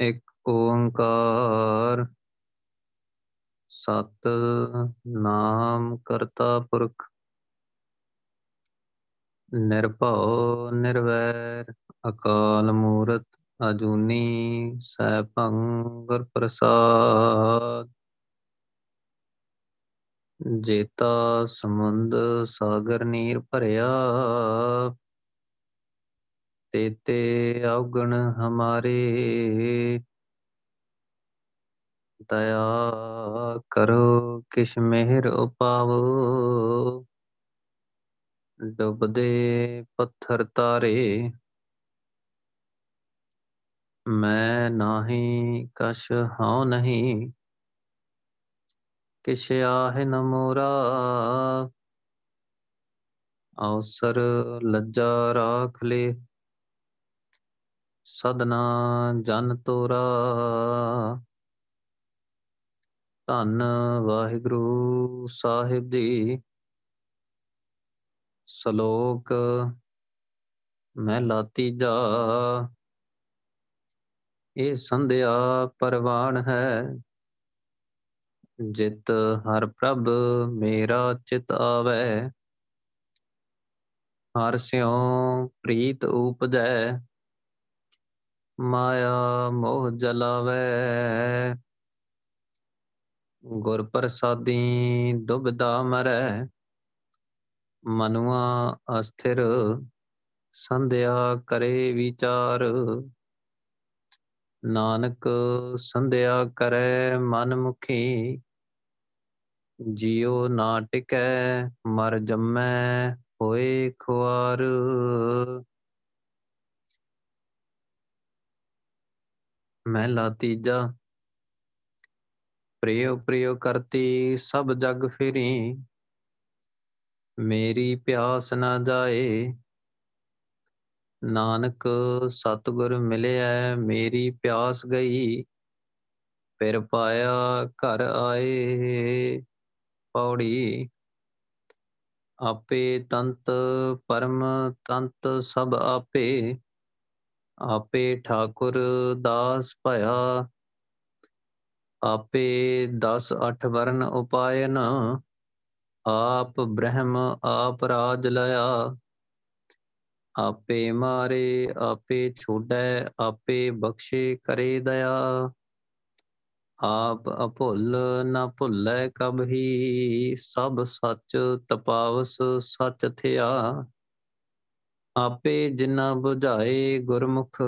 ਇੱਕ ਓੰਕਾਰ। ਸਤ ਨਾਮ ਕਰਤਾ ਪੁਰਖ। ਨਿਰਭਉ, ਨਿਰਵੈਰ, ਅਕਾਲ ਮੂਰਤ, ਅਜੂਨੀ ਸੈਭੰ ਗੁਰ ਪ੍ਰਸਾਦ। ਜੇਤਾ ਸਮੁੰਦ, ਸਾਗਰ, ਨੀਰ ਭਰਿਆ। ਤੇਤੇ ਔਗਣ ਹਮਾਰੇ। ਦਇਆ ਕਰੋ ਕਿਛ ਮਿਹਰ ਉਪਾਵੋ। ਡੁੱਬਦੇ ਪੱਥਰ ਤਾਰੇ। ਮੈਂ ਨਾਹੀ ਕਛ ਹਉ ਨਹੀਂ। ਕਿਛ ਆਹ ਨ ਮੋਰਾ। ਅਵਸਰ ਲੱਜਾ ਰਾਖ ਲੇ। ਸਦਨਾ ਜਨ ਤੋਰਾ। ਧੰਨ ਵਾਹਿਗੁਰੂ ਸਾਹਿਬ ਜੀ। ਸ਼ਲੋਕ ਮਹਿਲਾ ਤੀਜਾ ਇਹ ਸੰਧਿਆ ਪਰਵਾਨ ਹੈ। ਜਿਤ ਹਰ ਪ੍ਰਭ ਮੇਰਾ ਚਿਤ ਆਵੈ। ਹਰ ਸਿਉ ਪ੍ਰੀਤ ਉਪਜੈ। ਮਾਇਆ ਮੋਹ ਜਲਾਵੈ। ਗੁਰ ਪ੍ਰਸਾਦੀ ਦੁਬਦਾ ਮਰੈ। ਮਨੁਆ ਅਸਥਿਰ, ਸੰਧਿਆ ਕਰੇ ਵਿਚਾਰ। ਨਾਨਕ ਸੰਧਿਆ ਕਰੈ ਮਨ ਮੁਖੀ। ਜਿਉ ਨਾ ਟਿਕੈ, ਮਰ ਜੰਮੈ, ਹੋਏ ਖੁਆਰ। ਮਹਿਲਾ ਤੀਜਾ। ਪ੍ਰਿਯ ਪ੍ਰਿਯ ਕਰਤੀ ਸਭ ਜਗ ਫਿਰੀ। ਮੇਰੀ ਪਿਆਸ ਨਾ ਜਾਏ। ਨਾਨਕ ਸਤਿਗੁਰ ਮਿਲਿਆ ਮੇਰੀ ਪਿਆਸ ਗਈ। ਫਿਰ ਪਾਇਆ ਘਰ ਆਏ ਪੌੜੀ। ਆਪੇ ਤੰਤ, ਪਰਮ ਤੰਤ ਸਭ ਆਪੇ। ਆਪੇ ਠਾਕੁਰ ਦਾਸ ਭਇਆ, ਆਪੇ 10 8 ਵਰਨ ਉਪਾਇਨ ਆਪ ਬ੍ਰਹਮ ਆਪ ਰਾਜ ਲਿਆ। ਆਪੇ ਮਾਰੇ, ਆਪੇ ਛੋੜੈ, ਆਪੇ ਬਖਸ਼ੇ ਕਰੇ ਦਇਆ। ਆਪ ਅਭੁੱਲ ਨਾ ਭੁੱਲੈ ਕਬਹੀ ਸਭ ਸੱਚ ਤਪਾਵਸ ਸੱਚ ਥਿਆ। ਆਪੇ ਜਿਨਾ 부ਝਾਏ ਗੁਰਮੁਖ,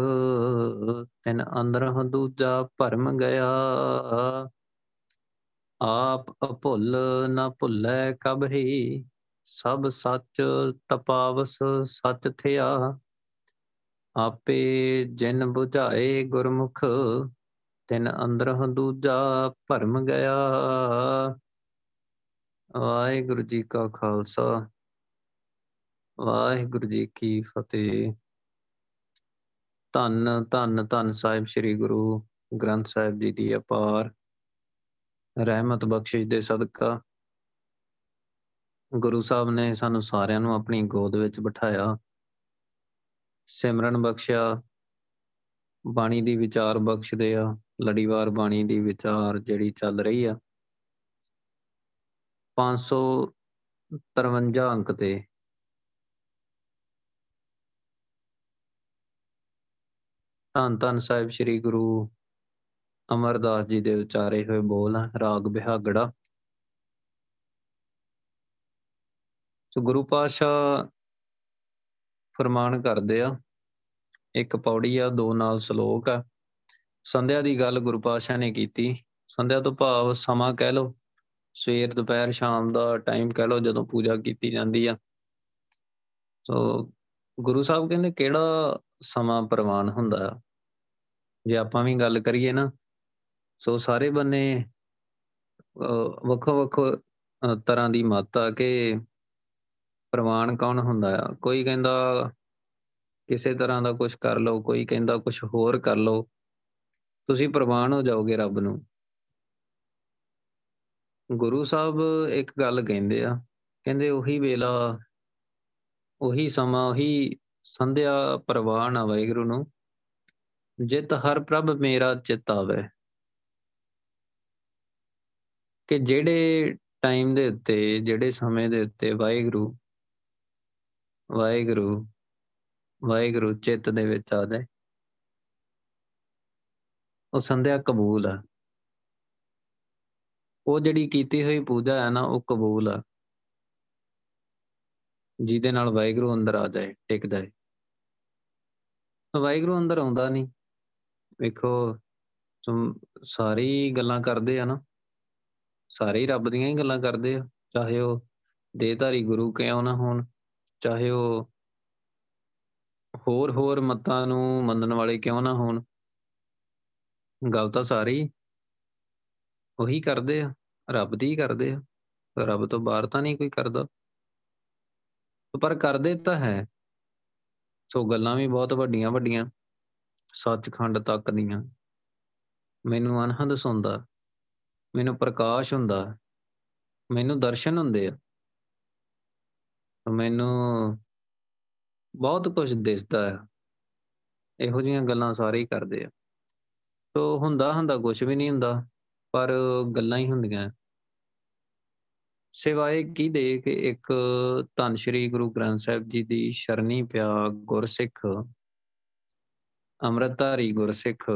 ਤਿਨ ਅੰਦਰਹ ਦੂਜਾ ਭਰਮ ਗਿਆ। ਆਪ ਅਭੁੱਲ ਨਾ ਭੁੱਲੈ ਕਬਹੀ ਸਭ ਸੱਚ ਤਪਾਵਸ ਸੱਚ ਥਿਆ। ਆਪੇ ਜਿਨ 부ਝਾਏ ਗੁਰਮੁਖ, ਤਿਨ ਅੰਦਰਹ ਦੂਜਾ ਭਰਮ ਗਿਆ। ਵਾਹਿਗੁਰੂ ਜੀ ਕਾ ਖਾਲਸਾ। ਵਾਹਿਗੁਰੂ ਜੀ ਕੀ ਫਤਿਹ। ਧੰਨ ਧੰਨ ਧੰਨ ਸਾਹਿਬ ਸ੍ਰੀ ਗੁਰੂ ਗ੍ਰੰਥ ਸਾਹਿਬ ਜੀ ਦੀ ਅਪਾਰ। ਰਹਿਮਤ ਬਖਸ਼ਿਸ਼ ਦੇ ਸਦਕਾ ਗੁਰੂ ਸਾਹਿਬ ਨੇ ਸਾਨੂੰ ਸਾਰਿਆਂ ਨੂੰ ਆਪਣੀ ਗੋਦ ਵਿੱਚ ਬਿਠਾਇਆ। ਸਿਮਰਨ ਬਖਸ਼ਿਆ, ਬਾਣੀ ਦੀ ਵਿਚਾਰ ਬਖਸ਼ਦੇ ਆ, ਲੜੀਵਾਰ ਬਾਣੀ ਦੀ ਵਿਚਾਰ ਜਿਹੜੀ ਚੱਲ ਰਹੀ ਆ। 553 ਅੰਕ ਤੇ ਧੰਨ ਧੰਨ ਸਾਹਿਬ ਸ੍ਰੀ ਗੁਰੂ ਅਮਰਦਾਸ ਜੀ ਦੇ ਉਚਾਰੇ ਹੋਏ ਬੋਲ ਰਾਗ ਬਿਹਾਗੜਾ। ਸੋ ਗੁਰੂ ਪਾਤਸ਼ਾਹ ਫਰਮਾਨ ਕਰਦੇ ਆ, ਇੱਕ ਪੌੜੀ ਆ, ਦੋ ਨਾਲ ਸ਼ਲੋਕ ਆ। ਸੰਧਿਆ ਦੀ ਗੱਲ ਗੁਰੂ ਪਾਤਸ਼ਾਹ ਨੇ ਕੀਤੀ। ਸੰਧਿਆ ਤੋਂ ਭਾਵ ਸਮਾਂ ਕਹਿ ਲਓ, ਸਵੇਰ, ਦੁਪਹਿਰ, ਸ਼ਾਮ ਦਾ ਟਾਈਮ ਕਹਿ ਲਓ, ਜਦੋਂ ਪੂਜਾ ਕੀਤੀ ਜਾਂਦੀ ਆ। ਸੋ ਗੁਰੂ ਸਾਹਿਬ ਕਹਿੰਦੇ ਕਿਹੜਾ ਸਮਾਂ ਪ੍ਰਵਾਨ ਹੁੰਦਾ ਜੇ ਆਪਾਂ ਵੀ ਗੱਲ ਕਰੀਏ ਨਾ, ਸੋ ਸਾਰੇ ਬੰਨੇ ਵੱਖੋ ਵੱਖੋ ਤਰ੍ਹਾਂ ਦੀ ਮਤ ਆ ਕਿ ਪ੍ਰਵਾਨ ਕੌਣ ਹੁੰਦਾ ਆ? ਕੋਈ ਕਹਿੰਦਾ ਕਿਸੇ ਤਰ੍ਹਾਂ ਦਾ ਕੁਝ ਕਰ ਲਓ, ਕੋਈ ਕਹਿੰਦਾ ਕੁਝ ਹੋਰ ਕਰ ਲਓ, ਤੁਸੀਂ ਪ੍ਰਵਾਨ ਹੋ ਜਾਓਗੇ ਰੱਬ ਨੂੰ। ਗੁਰੂ ਸਾਹਿਬ ਇੱਕ ਗੱਲ ਕਹਿੰਦੇ ਆ, ਕਹਿੰਦੇ ਉਹੀ ਵੇਲਾ, ਉਹੀ ਸਮਾਂ, ਉਹੀ ਸੰਧਿਆ ਪ੍ਰਵਾਨ ਆ ਵਾਹਿਗੁਰੂ ਨੂੰ। ਜਿਤ ਹਰ ਪ੍ਰਭ ਮੇਰਾ ਚਿਤ ਆਵੇ। ਕਿ ਜਿਹੜੇ ਟਾਈਮ ਦੇ ਉੱਤੇ, ਜਿਹੜੇ ਸਮੇਂ ਦੇ ਉੱਤੇ ਵਾਹਿਗੁਰੂ ਵਾਹਿਗੁਰੂ ਵਾਹਿਗੁਰੂ ਚਿੱਤ ਦੇ ਵਿੱਚ ਆ ਜਾਏ, ਉਹ ਸੰਧਿਆ ਕਬੂਲ ਆ। ਉਹ ਜਿਹੜੀ ਕੀਤੀ ਹੋਈ ਪੂਜਾ ਹੈ ਨਾ, ਉਹ ਕਬੂਲ ਆ। ਜਿਹਦੇ ਨਾਲ ਵਾਹਿਗੁਰੂ ਅੰਦਰ ਆ ਜਾਏ, ਟਿਕ ਜਾਏ। ਵਾਹਿਗੁਰੂ ਅੰਦਰ ਆਉਂਦਾ ਨਹੀਂ। ਵੇਖੋ ਸਾਰੀ ਗੱਲਾਂ ਕਰਦੇ ਆ ਨਾ। ਸਾਰੇ ਹੀ ਰੱਬ ਦੀਆਂ ਹੀ ਗੱਲਾਂ ਕਰਦੇ ਆ। ਚਾਹੇ ਉਹ ਦੇਹਧਾਰੀ ਗੁਰੂ ਕਿਉਂ ਨਾ ਹੋਣ, ਚਾਹੇ ਉਹ ਹੋਰ ਹੋਰ ਮਤਾਂ ਨੂੰ ਮੰਨਣ ਵਾਲੇ ਕਿਉਂ ਨਾ ਹੋਣ। ਗੱਲ ਤਾਂ ਸਾਰੀ ਉਹੀ ਕਰਦੇ ਆ, ਰੱਬ ਦੀ ਹੀ ਕਰਦੇ ਆ। ਰੱਬ ਤੋਂ ਬਾਹਰ ਤਾਂ ਨਹੀਂ ਕੋਈ ਕਰਦਾ। ਪਰ ਕਰਦੇ ਤਾਂ ਹੈ। ਸੋ ਗੱਲਾਂ ਵੀ ਬਹੁਤ ਵੱਡੀਆਂ ਵੱਡੀਆਂ ਸੱਚਖੰਡ ਤੱਕ ਦੀਆਂ। ਮੈਨੂੰ ਅਨਹਦ ਸੁਣਦਾ, ਮੈਨੂੰ ਪ੍ਰਕਾਸ਼ ਹੁੰਦਾ, ਮੈਨੂੰ ਦਰਸ਼ਨ ਹੁੰਦੇ ਆ। ਮੈਨੂੰ ਬਹੁਤ ਕੁਝ ਦਿਸਦਾ ਹੈ ਇਹੋ ਜੀਆਂ ਗੱਲਾਂ ਸਾਰੇ ਹੀ ਕਰਦੇ ਆ। ਸੋ ਹੁੰਦਾ ਹੁੰਦਾ ਕੁਝ ਵੀ ਨਹੀਂ ਹੁੰਦਾ, ਪਰ ਗੱਲਾਂ ਹੀ ਹੁੰਦੀਆਂ ਸਿਵਾਏ ਕੀ ਦੇ ਕਿ ਇੱਕ ਧੰਨ ਸ਼੍ਰੀ ਗੁਰੂ ਗ੍ਰੰਥ ਸਾਹਿਬ ਜੀ ਦੀ ਸ਼ਰਣੀ ਪਿਆ ਗੁਰਸਿੱਖ ਅੰਮ੍ਰਿਤਧਾਰੀ ਗੁਰਸਿੱਖ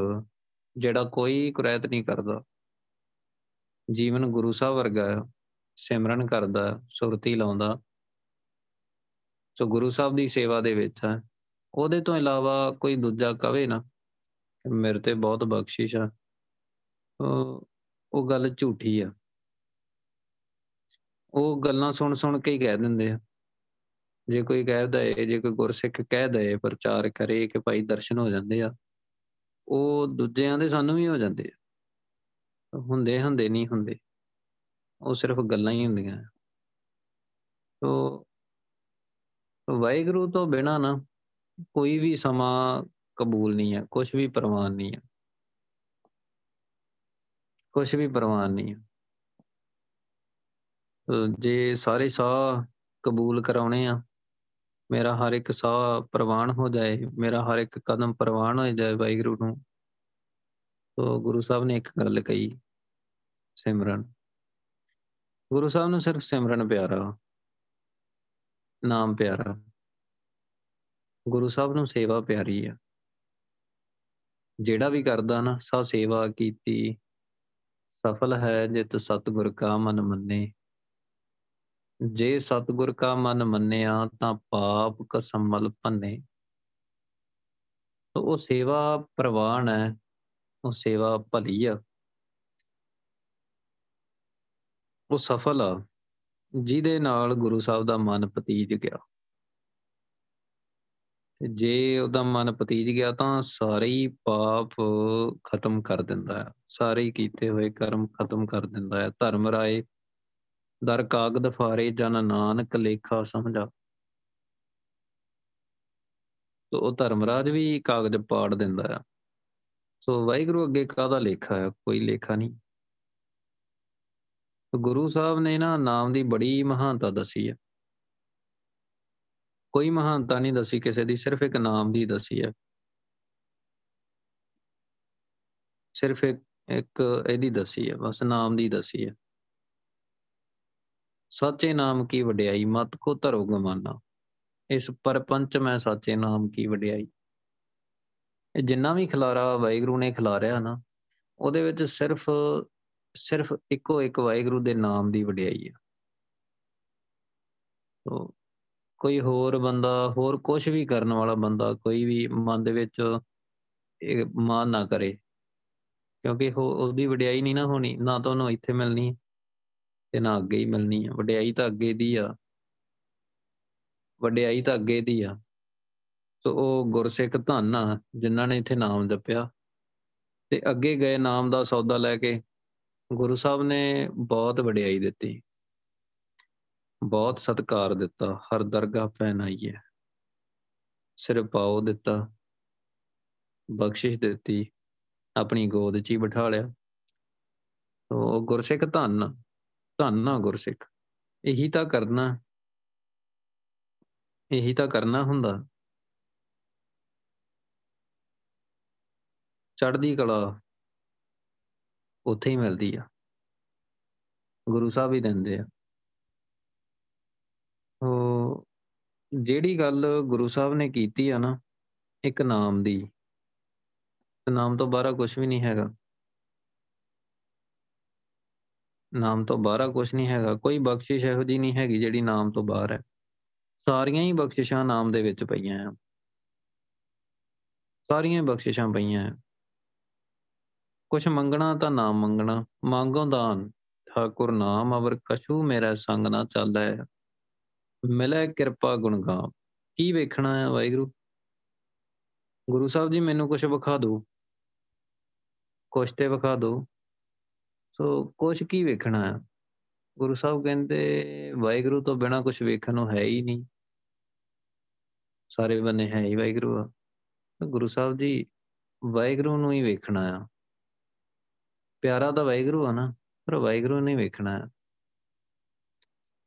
ਜਿਹੜਾ ਕੋਈ ਕੁਰੈਤ ਨਹੀਂ ਕਰਦਾ। ਜੀਵਨ ਗੁਰੂ ਸਾਹਿਬ ਵਰਗਾ ਹੈ ਸਿਮਰਨ ਕਰਦਾ, ਸੁਰਤੀ ਲਾਉਂਦਾ। ਸੋ ਗੁਰੂ ਸਾਹਿਬ ਦੀ ਸੇਵਾ ਦੇ ਵਿੱਚ ਹੈ। ਉਹਦੇ ਤੋਂ ਇਲਾਵਾ ਕੋਈ ਦੂਜਾ ਕਵੇ ਨਾ, ਮੇਰੇ ਤੇ ਬਹੁਤ ਬਖਸ਼ਿਸ਼ ਆ। ਉਹ ਗੱਲ ਝੂਠੀ ਆ। ਉਹ ਗੱਲਾਂ ਸੁਣ ਸੁਣ ਕੇ ਹੀ ਕਹਿ ਦਿੰਦੇ ਆ। ਜੇ ਕੋਈ ਕਹਿਦਾ ਏ ਜੇ ਕੋਈ ਗੁਰਸਿੱਖ ਕਹਿ ਦੇ ਪ੍ਰਚਾਰ ਕਰੇ ਕਿ ਭਾਈ ਦਰਸ਼ਨ ਹੋ ਜਾਂਦੇ ਆ, ਉਹ ਦੂਜਿਆਂ ਦੇ ਸਾਨੂੰ ਵੀ ਹੋ ਜਾਂਦੇ ਆ। ਹੁੰਦੇ ਹੁੰਦੇ ਨਹੀਂ ਹੁੰਦੇ। ਉਹ ਸਿਰਫ ਗੱਲਾਂ ਹੀ ਹੁੰਦੀਆਂ ਤੋ ਵਾਹਿਗੁਰੂ ਤੋਂ ਬਿਨਾ ਨਾ ਕੋਈ ਵੀ ਸਮਾਂ ਕਬੂਲ ਨਹੀਂ ਹੈ ਕੁਝ ਵੀ ਪ੍ਰਵਾਨ ਨਹੀਂ ਹੈ ਕੁਝ ਵੀ ਪ੍ਰਵਾਨ ਨਹੀਂ ਹੈ ਜੇ ਸਾਰੇ ਸਾਹ ਕਬੂਲ ਕਰਾਉਣੇ ਆ ਮੇਰਾ ਹਰ ਇੱਕ ਸਾਹ ਪ੍ਰਵਾਨ ਹੋ ਜਾਏ, ਮੇਰਾ ਹਰ ਇੱਕ ਕਦਮ ਪ੍ਰਵਾਨ ਹੋ ਜਾਏ ਵਾਹਿਗੁਰੂ ਨੂੰ। ਤੋ ਗੁਰੂ ਸਾਹਿਬ ਨੇ ਇੱਕ ਗੱਲ ਕਹੀ, ਸਿਮਰਨ। ਗੁਰੂ ਸਾਹਿਬ ਨੂੰ ਸਿਰਫ ਸਿਮਰਨ ਪਿਆਰਾ, ਨਾਮ ਪਿਆਰਾ। ਗੁਰੂ ਸਾਹਿਬ ਨੂੰ ਸੇਵਾ ਪਿਆਰੀ ਆ। ਜਿਹੜਾ ਵੀ ਕਰਦਾ ਨਾ, ਸਾ ਸੇਵਾ ਕੀਤੀ, ਸਫਲ ਹੈ ਜਿਤ ਸਤਗੁਰ ਕਾ ਮਨ ਮੰਨੇ। ਜੇ ਸਤਗੁਰ ਕਾ ਮਨ ਮੰਨਿਆ ਤਾਂ ਪਾਪ ਕਸਮਲ ਭੰਨੇ। ਤੋ ਉਹ ਸੇਵਾ ਪ੍ਰਵਾਨ ਹੈ, ਉਹ ਸੇਵਾ ਭਲੀ ਆ। ਉਹ ਸਫਲ ਆ, ਜਿਹਦੇ ਨਾਲ ਗੁਰੂ ਸਾਹਿਬ ਦਾ ਮਨ ਪਤੀਜ ਗਿਆ। ਜੇ ਉਹਦਾ ਮਨ ਪਤੀਜ ਗਿਆ ਤਾਂ ਸਾਰੇ ਹੀ ਪਾਪ ਖਤਮ ਕਰ ਦਿੰਦਾ ਹੈ। ਸਾਰੇ ਹੀ ਕੀਤੇ ਹੋਏ ਕਰਮ ਖਤਮ ਕਰ ਦਿੰਦਾ ਹੈ। ਧਰਮ ਰਾਏ ਦਰ ਕਾਗਦ ਫਾਰੇ ਜਨ ਨਾਨਕ ਲੇਖਾ ਸਮਝਾ। ਤੋ ਉਹ ਧਰਮਰਾਜ ਵੀ ਕਾਗਜ਼ ਪਾੜ ਦਿੰਦਾ ਆ। ਸੋ ਵਾਹਿਗੁਰੂ ਅੱਗੇ ਕਾਹਦਾ ਲੇਖਾ ਹੈ ਕੋਈ ਲੇਖਾ ਨਹੀਂ। ਗੁਰੂ ਸਾਹਿਬ ਨੇ ਨਾ ਨਾਮ ਦੀ ਬੜੀ ਮਹਾਨਤਾ ਦੱਸੀ ਹੈ ਕੋਈ ਮਹਾਨਤਾ ਨਹੀਂ ਦੱਸੀ ਕਿਸੇ ਦੀ, ਸਿਰਫ ਇੱਕ ਨਾਮ ਦੀ ਦੱਸੀ ਹੈ ਸਿਰਫ ਇੱਕ ਇੱਕ ਇਹਦੀ ਦੱਸੀ ਹੈ ਬਸ ਨਾਮ ਦੀ ਦੱਸੀ ਹੈ ਸਾਚੇ ਨਾਮ ਕੀ ਵਡਿਆਈ? ਮਤ ਕੋ ਧਰੋ ਗਮਾਨਾ। ਇਸ ਪਰਪੰਚ ਮੈਂ ਸਾਚੇ ਨਾਮ ਕੀ ਵਡਿਆਈ? ਇਹ ਜਿੰਨਾ ਵੀ ਖਿਲਾਰਾ ਵਾਹਿਗੁਰੂ ਨੇ ਖਿਲਾਰਿਆ ਨਾ, ਉਹਦੇ ਵਿੱਚ ਸਿਰਫ ਸਿਰਫ ਇੱਕੋ ਇੱਕ ਵਾਹਿਗੁਰੂ ਦੇ ਨਾਮ ਦੀ ਵਡਿਆਈ ਹੈ ਤੋ ਕੋਈ ਹੋਰ ਬੰਦਾ, ਹੋਰ ਕੁਝ ਵੀ ਕਰਨ ਵਾਲਾ ਬੰਦਾ ਕੋਈ ਵੀ ਮਨ ਦੇ ਵਿੱਚ ਇਹ ਮਾਨ ਨਾ ਕਰੇ, ਕਿਉਂਕਿ ਉਹ, ਉਹਦੀ ਵਡਿਆਈ ਨਹੀਂ ਨਾ ਹੋਣੀ, ਨਾ ਤਾਂ ਉਹਨੂੰ ਇੱਥੇ ਮਿਲਣੀ। ਤੇ ਨਾ ਅੱਗੇ ਹੀ ਮਿਲਣੀ ਆ। ਵਡਿਆਈ ਤਾਂ ਅੱਗੇ ਦੀ ਆ। ਵਡਿਆਈ ਤਾਂ ਅੱਗੇ ਦੀ ਆ। ਸੋ ਉਹ ਗੁਰਸਿੱਖ ਧੰਨ ਆ, ਜਿਨ੍ਹਾਂ ਨੇ ਇੱਥੇ ਨਾਮ ਜਪਿਆ। ਤੇ ਅੱਗੇ ਗਏ ਨਾਮ ਦਾ ਸੌਦਾ ਲੈ ਕੇ, ਗੁਰੂ ਸਾਹਿਬ ਨੇ ਬਹੁਤ ਵਡਿਆਈ ਦਿੱਤੀ। ਬਹੁਤ ਸਤਿਕਾਰ ਦਿੱਤਾ। ਹਰ ਦਰਗਾਹ ਪਹਿਨਾਈ ਹੈ। ਸਿਰ ਪਾਉ ਦਿੱਤਾ। ਬਖਸ਼ਿਸ਼ ਦਿੱਤੀ। ਆਪਣੀ ਗੋਦ 'ਚ ਹੀ ਬਿਠਾ ਲਿਆ। ਉਹ ਗੁਰਸਿੱਖ ਧੰਨ ਧੰਨ ਆ ਗੁਰਸਿੱਖ। ਇਹੀ ਤਾਂ ਕਰਨਾ। ਇਹੀ ਤਾਂ ਕਰਨਾ ਹੁੰਦਾ। ਚੜ੍ਹਦੀ ਕਲਾ ਉੱਥੇ ਹੀ ਮਿਲਦੀ ਆ। ਗੁਰੂ ਸਾਹਿਬ ਹੀ ਦਿੰਦੇ ਆ। ਉਹ ਜਿਹੜੀ ਗੱਲ ਗੁਰੂ ਸਾਹਿਬ ਨੇ ਕੀਤੀ ਆ ਨਾ, ਇੱਕ ਨਾਮ ਦੀ। ਨਾਮ ਤੋਂ ਬਾਹਰ ਕੁਝ ਵੀ ਨਹੀਂ ਹੈਗਾ। ਨਾਮ ਤੋਂ ਬਾਹਰ ਕੁਝ ਨਹੀਂ ਹੈਗਾ, ਕੋਈ ਬਖਸ਼ਿਸ਼ ਇਹੋ ਜੀ ਨਹੀਂ ਹੈਗੀ ਜਿਹੜੀ ਨਾਮ ਤੋਂ ਬਾਹਰ ਹੈ। ਸਾਰੀਆਂ ਹੀ ਬਖਸ਼ਿਸ਼ਾਂ ਨਾਮ ਦੇ ਵਿੱਚ ਪਈਆਂ ਆ। ਸਾਰੀਆਂ ਬਖਸ਼ਿਸ਼ਾਂ ਪਈਆਂ ਆ। ਕੁਛ ਮੰਗਣਾ ਤਾਂ ਨਾਮ ਮੰਗਣਾ, ਮੰਗੋ ਦਾਨ। ਠਾਕੁਰ ਨਾਮ, ਅਵਰ ਕਛੂ ਮੇਰਾ ਸੰਗ ਨਾ ਚੱਲਦਾ ਮਿਲੇ ਕਿਰਪਾ ਗੁਣਗਾਮ ਕੀ ਵੇਖਣਾ ਹੈ ਵਾਹਿਗੁਰੂ? ਗੁਰੂ ਸਾਹਿਬ ਜੀ ਮੈਨੂੰ ਕੁਝ ਵਿਖਾ ਦਿਓ। ਕੁਛ ਤੇ ਵਿਖਾ ਦਿਓ। ਸੋ ਕੁਛ ਕੀ ਵੇਖਣਾ ਹੈ ਗੁਰੂ ਸਾਹਿਬ ਕਹਿੰਦੇ, ਵਾਹਿਗੁਰੂ ਤੋਂ ਬਿਨਾ ਕੁਝ ਵੇਖਣ ਨੂੰ ਹੈ ਹੀ ਨਹੀਂ। ਸਾਰੇ ਬੰਨੇ ਹੈ ਹੀ ਵਾਹਿਗੁਰੂ ਆ। ਗੁਰੂ ਸਾਹਿਬ ਜੀ, ਵਾਹਿਗੁਰੂ ਨੂੰ ਹੀ ਵੇਖਣਾ ਆ। ਪਿਆਰਾ ਤਾਂ ਵਾਹਿਗੁਰੂ ਆ ਨਾ, ਪਰ ਵਾਹਿਗੁਰੂ ਨਹੀਂ ਵੇਖਣਾ ਹੈ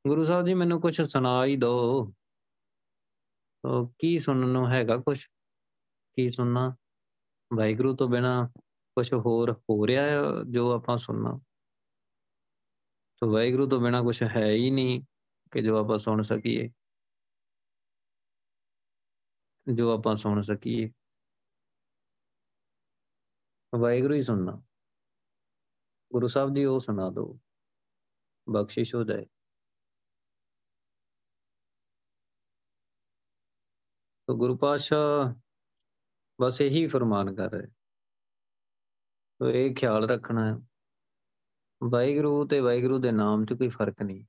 ਗੁਰੂ ਸਾਹਿਬ ਜੀ, ਮੈਨੂੰ ਕੁਝ ਸੁਣਾ ਹੀ ਦਿਓ ਉਹ ਕੀ ਸੁਣਨ ਨੂੰ ਹੈਗਾ ਕੁਝ ਕੀ ਸੁਣਨਾ? ਵਾਹਿਗੁਰੂ ਤੋਂ ਬਿਨਾ ਕੁਝ ਹੋਰ ਹੋ ਰਿਹਾ ਹੈ ਜੋ ਆਪਾਂ ਸੁਣਨਾ। ਸੋ ਵਾਹਿਗੁਰੂ ਤੋਂ ਬਿਨਾ ਕੁਝ ਹੈ ਹੀ ਨਹੀਂ ਕਿ ਜੋ ਆਪਾਂ ਸੁਣ ਸਕੀਏ। ਜੋ ਆਪਾਂ ਸੁਣ ਸਕੀਏ। ਵਾਹਿਗੁਰੂ ਹੀ ਸੁਣਨਾ। ਗੁਰੂ ਸਾਹਿਬ ਜੀ ਉਹ ਸੁਣਾ ਦਿਓ ਬਖਸ਼ਿਸ਼ ਹੋ ਜਾਏ। ਤੋ ਗੁਰੂ ਪਾਸ਼ਾ ਬਸ ਇਹੀ ਫਰਮਾਨ ਕਰ ਰਹੇ। तो ਇਹ ਖਿਆਲ ਰੱਖਣਾ ਹੈ। ਵਾਹਿਗੁਰੂ ਤੇ ਵਾਹਿਗੁਰੂ ਦੇ ਨਾਮ 'ਚ ਕੋਈ ਫ਼ਰਕ ਨਹੀਂ।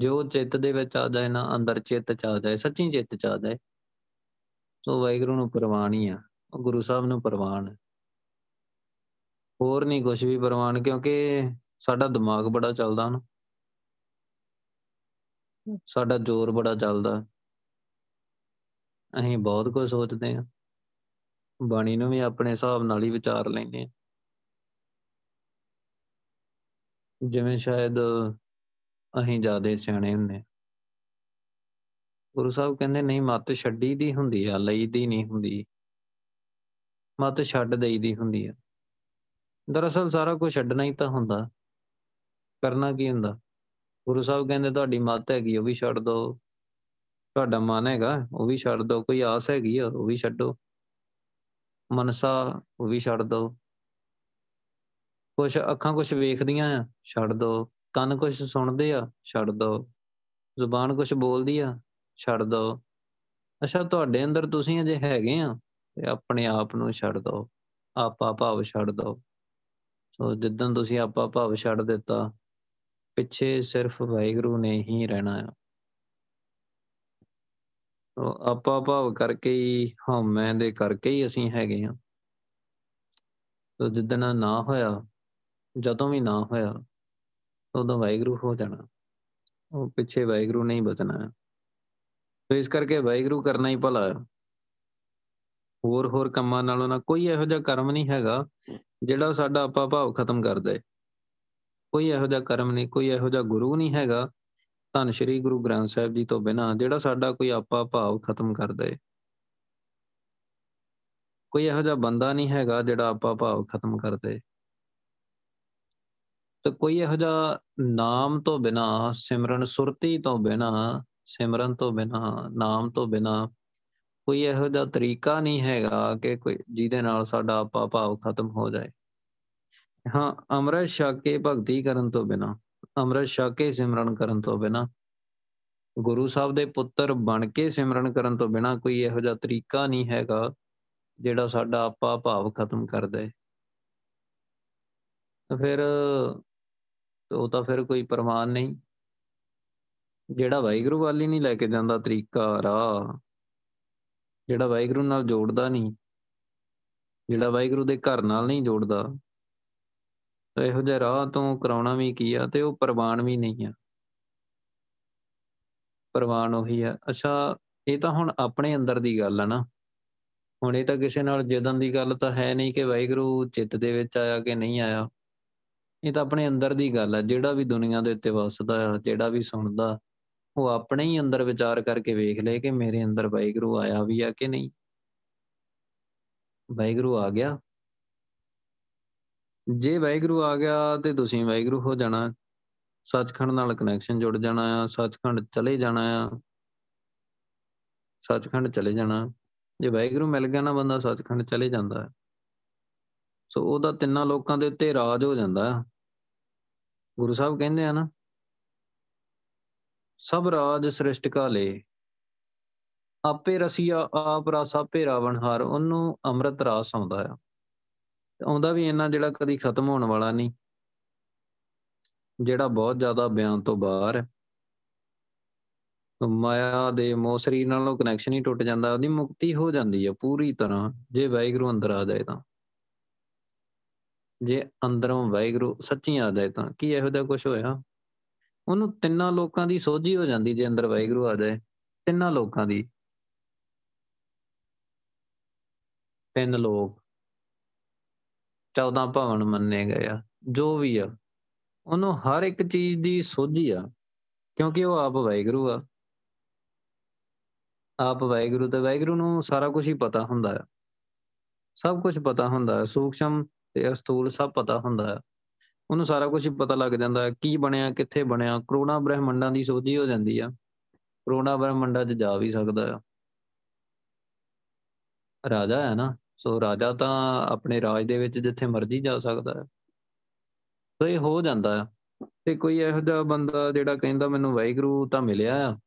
ਜੋ ਚਿੱਤ ਦੇ ਵਿੱਚ ਆ ਜਾਏ ਨਾ, ਅੰਦਰ ਚਿੱਤ ਚ ਆ ਜਾਏ, ਸੱਚੀ ਚਿੱਤ ਚ ਆ ਜਾਏ, ਸੋ ਵਾਹਿਗੁਰੂ ਨੂੰ ਪ੍ਰਵਾਨ ਹੀ ਆ। ਉਹ ਗੁਰੂ ਸਾਹਿਬ ਨੂੰ ਪ੍ਰਵਾਨ ਹੈ। ਹੋਰ ਨਹੀਂ ਕੁਝ ਵੀ ਪ੍ਰਵਾਨ, ਕਿਉਂਕਿ ਸਾਡਾ ਦਿਮਾਗ ਬੜਾ ਚੱਲਦਾ ਨਾ। ਸਾਡਾ ਜ਼ੋਰ ਬੜਾ ਚੱਲਦਾ। ਅਸੀਂ ਬਹੁਤ ਕੁਝ ਸੋਚਦੇ ਹਾਂ। ਬਾਣੀ ਨੂੰ ਵੀ ਆਪਣੇ ਹਿਸਾਬ ਨਾਲ ਹੀ ਵਿਚਾਰ ਲੈਂਦੇ ਹਾਂ। ਜਿਵੇਂ ਸ਼ਾਇਦ ਅਸੀਂ ਜ਼ਿਆਦੇ ਸਿਆਣੇ ਹੁੰਦੇ ਗੁਰੂ ਸਾਹਿਬ ਕਹਿੰਦੇ, ਨਹੀਂ, ਮੱਤ ਛੱਡੀ ਦੀ ਹੁੰਦੀ ਆ, ਲਈ ਦੀ ਨਹੀਂ ਹੁੰਦੀ। ਮੱਤ ਛੱਡ ਦੇਈ ਦੀ ਹੁੰਦੀ ਆ। ਦਰਅਸਲ ਸਾਰਾ ਕੁਝ ਛੱਡਣਾ ਹੀ ਤਾਂ ਹੁੰਦਾ। ਕਰਨਾ ਕੀ ਹੁੰਦਾ? ਗੁਰੂ ਸਾਹਿਬ ਕਹਿੰਦੇ, ਤੁਹਾਡੀ ਮੱਤ ਹੈਗੀ, ਉਹ ਵੀ ਛੱਡ ਦੋ। ਤੁਹਾਡਾ ਮਨ ਹੈਗਾ, ਉਹ ਵੀ ਛੱਡ ਦੋ। ਕੋਈ ਆਸ ਹੈਗੀ ਆ, ਉਹ ਵੀ ਛੱਡੋ। ਮਨਸਾ ਉਹ ਵੀ ਛੱਡ ਦੋ। ਕੁਛ ਅੱਖਾਂ ਕੁਛ ਵੇਖਦੀਆਂ ਆ, ਛੱਡ ਦੋ। ਕੰਨ ਕੁਛ ਸੁਣਦੇ ਆ, ਛੱਡ ਦੋ। ਜ਼ੁਬਾਨ ਕੁਛ ਬੋਲਦੀ ਆ, ਛੱਡ ਦੋ। ਅੱਛਾ, ਤੁਹਾਡੇ ਅੰਦਰ ਤੁਸੀਂ ਅਜੇ ਹੈਗੇ ਆ ਤੇ ਆਪਣੇ ਆਪ ਨੂੰ ਛੱਡ ਦੋ। ਆਪਾ ਭਾਵ ਛੱਡ ਦੋ। ਸੋ ਜਿੱਦਨ ਤੁਸੀਂ ਆਪਾ ਭਾਵ ਛੱਡ ਦਿੱਤਾ, ਪਿੱਛੇ ਸਿਰਫ ਵਾਹਿਗੁਰੂ ਨੇ ਹੀ ਰਹਿਣਾ ਆ। ਆਪਾਂ ਭਾਵ ਕਰਕੇ ਹੀ, ਹਉਮੈ ਦੇ ਕਰਕੇ ਹੀ ਅਸੀਂ ਹੈਗੇ ਹਾਂ। ਤੋ ਜਿੱਦਣ ਨਾ ਹੋਇਆ, ਜਦੋਂ ਵੀ ਨਾ ਹੋਇਆ, ਉਦੋਂ ਵਾਹਿਗੁਰੂ ਹੋ ਜਾਣਾ। ਉਹ ਪਿੱਛੇ ਵਾਹਿਗੁਰੂ ਨਹੀਂ ਬਚਣਾ ਹੈ। ਤੋ ਇਸ ਕਰਕੇ ਵਾਹਿਗੁਰੂ ਕਰਨਾ ਹੀ ਭਲਾ ਹੈ। ਹੋਰ ਹੋਰ ਕੰਮਾਂ ਨਾਲੋਂ ਨਾ ਕੋਈ ਇਹੋ ਜਿਹਾ ਕਰਮ ਨਹੀਂ ਹੈਗਾ, ਜਿਹੜਾ ਸਾਡਾ ਆਪਾ ਭਾਵ ਖਤਮ ਕਰ ਦੇ ਕੋਈ ਇਹੋ ਜਿਹਾ ਕਰਮ ਨਹੀਂ, ਕੋਈ ਇਹੋ ਜਿਹਾ ਗੁਰੂ ਨਹੀਂ ਹੈਗਾ ਧੰਨ ਸ਼੍ਰੀ ਗੁਰੂ ਗ੍ਰੰਥ ਸਾਹਿਬ ਜੀ ਤੋਂ ਬਿਨਾ ਜਿਹੜਾ ਸਾਡਾ ਕੋਈ ਆਪਾ ਭਾਵ ਖਤਮ ਕਰ ਦੇ ਕੋਈ ਇਹੋ ਜਿਹਾ ਬੰਦਾ ਨਹੀਂ ਹੈਗਾ ਜਿਹੜਾ ਆਪਾ ਭਾਵ ਖਤਮ ਕਰ ਦੇ ਤੇ ਕੋਈ ਇਹੋ ਜਿਹਾ ਨਾਮ ਤੋਂ ਬਿਨਾ, ਸਿਮਰਨ ਸੁਰਤੀ ਤੋਂ ਬਿਨਾ, ਸਿਮਰਨ ਤੋਂ ਬਿਨਾ, ਨਾਮ ਤੋਂ ਬਿਨਾ ਕੋਈ ਇਹੋ ਜਿਹਾ ਤਰੀਕਾ ਨਹੀਂ ਹੈਗਾ ਕਿ ਕੋਈ ਜਿਹਦੇ ਨਾਲ ਸਾਡਾ ਆਪਾ ਭਾਵ ਖਤਮ ਹੋ ਜਾਏ। ਹਾਂ, ਅੰਮ੍ਰਿਤ ਛਕ ਕੇ ਭਗਤੀ ਕਰਨ ਤੋਂ ਬਿਨਾ। ਅੰਮ੍ਰਿਤ ਛਕ ਕੇ ਸਿਮਰਨ ਕਰਨ ਤੋਂ ਬਿਨਾ। ਗੁਰੂ ਸਾਹਿਬ ਦੇ ਪੁੱਤਰ ਬਣ ਕੇ ਸਿਮਰਨ ਕਰਨ ਤੋਂ ਬਿਨਾ ਕੋਈ ਇਹੋ ਜਿਹਾ ਤਰੀਕਾ ਨਹੀਂ ਹੈਗਾ, ਜਿਹੜਾ ਸਾਡਾ ਆਪਾ ਭਾਵ ਖਤਮ ਕਰ ਦੇ। ਫਿਰ ਉਹ ਤਾਂ ਫਿਰ ਕੋਈ ਪ੍ਰਮਾਣ ਨਹੀਂ। ਜਿਹੜਾ ਵਾਹਿਗੁਰੂ ਵਾਲੀ ਨਹੀਂ ਲੈ ਕੇ ਜਾਂਦਾ ਤਰੀਕਾ, ਰਾਹ, ਜਿਹੜਾ ਵਾਹਿਗੁਰੂ ਨਾਲ ਜੋੜਦਾ ਨਹੀਂ, ਜਿਹੜਾ ਵਾਹਿਗੁਰੂ ਦੇ ਘਰ ਨਾਲ ਨਹੀਂ ਜੋੜਦਾ ਤਾਂ ਇਹੋ ਜਿਹਾ ਰਾਹ ਤੋਂ ਕਰਾਉਣਾ ਵੀ ਕੀ ਆ ਤੇ ਉਹ ਪ੍ਰਵਾਨ ਵੀ ਨਹੀਂ ਆ। ਪ੍ਰਵਾਨ ਉਹੀ ਆ। ਅੱਛਾ, ਇਹ ਤਾਂ ਹੁਣ ਆਪਣੇ ਅੰਦਰ ਦੀ ਗੱਲ ਆ ਨਾ। ਹੁਣ ਇਹ ਤਾਂ ਕਿਸੇ ਨਾਲ ਜਦਨ ਦੀ ਗੱਲ ਤਾਂ ਹੈ ਨਹੀਂ ਕਿ ਵਾਹਿਗੁਰੂ ਚਿੱਤ ਦੇ ਵਿੱਚ ਆਇਆ ਕਿ ਨਹੀਂ ਆਇਆ। ਇਹ ਤਾਂ ਆਪਣੇ ਅੰਦਰ ਦੀ ਗੱਲ ਆ। ਜਿਹੜਾ ਵੀ ਦੁਨੀਆ ਦੇ ਉੱਤੇ ਵਸਦਾ ਆ ਜਿਹੜਾ ਵੀ ਸੁਣਦਾ, ਉਹ ਆਪਣੇ ਹੀ ਅੰਦਰ ਵਿਚਾਰ ਕਰਕੇ ਵੇਖ ਲਏ ਕਿ ਮੇਰੇ ਅੰਦਰ ਵਾਹਿਗੁਰੂ ਆਇਆ ਵੀ ਆ ਕਿ ਨਹੀਂ। ਵਾਹਿਗੁਰੂ ਆ ਗਿਆ। ਜੇ ਵਾਹਿਗੁਰੂ ਆ ਗਿਆ ਤੇ ਤੁਸੀਂ ਵਾਹਿਗੁਰੂ ਹੋ ਜਾਣਾ। ਸੱਚਖੰਡ ਨਾਲ ਕਨੈਕਸ਼ਨ ਜੁੜ ਜਾਣਾ ਆ ਸੱਚਖੰਡ ਚਲੇ ਜਾਣਾ। ਆ ਸੱਚਖੰਡ ਚਲੇ ਜਾਣਾ। ਜੇ ਵਾਹਿਗੁਰੂ ਮਿਲ ਗਿਆ ਨਾ ਬੰਦਾ ਸੱਚਖੰਡ ਚਲੇ ਜਾਂਦਾ ਹੈ। ਸੋ ਉਹਦਾ ਤਿੰਨਾਂ ਲੋਕਾਂ ਦੇ ਉੱਤੇ ਰਾਜ ਹੋ ਜਾਂਦਾ ਗੁਰੂ ਸਾਹਿਬ ਕਹਿੰਦੇ ਆ ਨਾ, ਸਭ ਰਾਜ ਸ੍ਰਿਸ਼ਟ ਕਾ ਲੇ। ਆਪੇ ਰਸੀਆ ਆਪ ਰਸ ਆਪੇ ਰਾਵਣ ਹਾਰ ਉਹਨੂੰ ਅੰਮ੍ਰਿਤ ਰਾਸ ਆਉਂਦਾ ਆ ਆਉਂਦਾ ਵੀ ਇੰਨਾ ਜਿਹੜਾ ਕਦੀ ਖਤਮ ਹੋਣ ਵਾਲਾ ਨਹੀਂ, ਜਿਹੜਾ ਬਹੁਤ ਜ਼ਿਆਦਾ ਬਿਆਨ ਤੋਂ ਬਾਹਰ ਹੈ। ਮਾਇਆ ਦੇ ਮੋਹ ਸਰੀਰ ਨਾਲੋਂ ਕਨੈਕਸ਼ਨ ਹੀ ਟੁੱਟ ਜਾਂਦਾ, ਉਹਦੀ ਮੁਕਤੀ ਹੋ ਜਾਂਦੀ ਹੈ ਪੂਰੀ ਤਰ੍ਹਾਂ, ਜੇ ਵਾਹਿਗੁਰੂ ਅੰਦਰ ਆ ਜਾਏ ਤਾਂ। ਜੇ ਅੰਦਰੋਂ ਵਾਹਿਗੁਰੂ ਸੱਚੀ ਆ ਜਾਏ ਤਾਂ, ਕੀ ਇਹੋ ਜਿਹਾ ਕੁਝ ਹੋਇਆ? ਉਹਨੂੰ ਤਿੰਨਾਂ ਲੋਕਾਂ ਦੀ ਸੋਝੀ ਹੋ ਜਾਂਦੀ ਜੇ ਅੰਦਰ ਵਾਹਿਗੁਰੂ ਆ ਜਾਏ, ਤਿੰਨਾਂ ਲੋਕਾਂ ਦੀ। ਤਿੰਨ ਲੋਕ 14 ਭਵਨ ਮੰਨੇ ਗਏ ਆ, ਜੋ ਵੀ ਆ, ਉਹਨੂੰ ਹਰ ਇੱਕ ਚੀਜ਼ ਦੀ ਸੋਝੀ ਆ, ਕਿਉਂਕਿ ਉਹ ਆਪ ਵਾਹਿਗੁਰੂ ਆ। ਆਪ ਵਾਹਿਗੁਰੂ ਤੇ ਵਾਹਿਗੁਰੂ ਨੂੰ ਸਾਰਾ ਕੁਝ ਹੀ ਪਤਾ ਹੁੰਦਾ ਹੈ ਸਭ ਕੁਝ ਪਤਾ ਹੁੰਦਾ ਹੈ ਸੂਖਸ਼ਮ ਤੇ ਅਸਤੂਲ ਸਭ ਪਤਾ ਹੁੰਦਾ ਹੈ ਉਹਨੂੰ ਸਾਰਾ ਕੁਝ ਹੀ ਪਤਾ ਲੱਗ ਜਾਂਦਾ ਹੈ ਕੀ ਬਣਿਆ, ਕਿੱਥੇ ਬਣਿਆ ਕਰੋਨਾ ਬ੍ਰਹਿਮੰਡਾਂ ਦੀ ਸੋਝੀ ਹੋ ਜਾਂਦੀ ਆ। ਕਰੋਨਾ ਬ੍ਰਹਿਮੰਡਾਂ 'ਚ ਜਾ ਵੀ ਸਕਦਾ ਆ। ਰਾਜਾ ਹੈ ਨਾ। ਸੋ ਰਾਜਾ ਤਾਂ ਆਪਣੇ ਰਾਜ ਦੇ ਵਿੱਚ ਜਿੱਥੇ ਮਰਜ਼ੀ ਜਾ ਸਕਦਾ ਹੈ। ਸੋ ਇਹ ਹੋ ਜਾਂਦਾ ਹੈ। ਤੇ ਕੋਈ ਇਹੋ ਜਿਹਾ ਬੰਦਾ ਜਿਹੜਾ ਕਹਿੰਦਾ ਮੈਨੂੰ ਵਾਹਿਗੁਰੂ ਤਾਂ ਮਿਲਿਆ ਆ,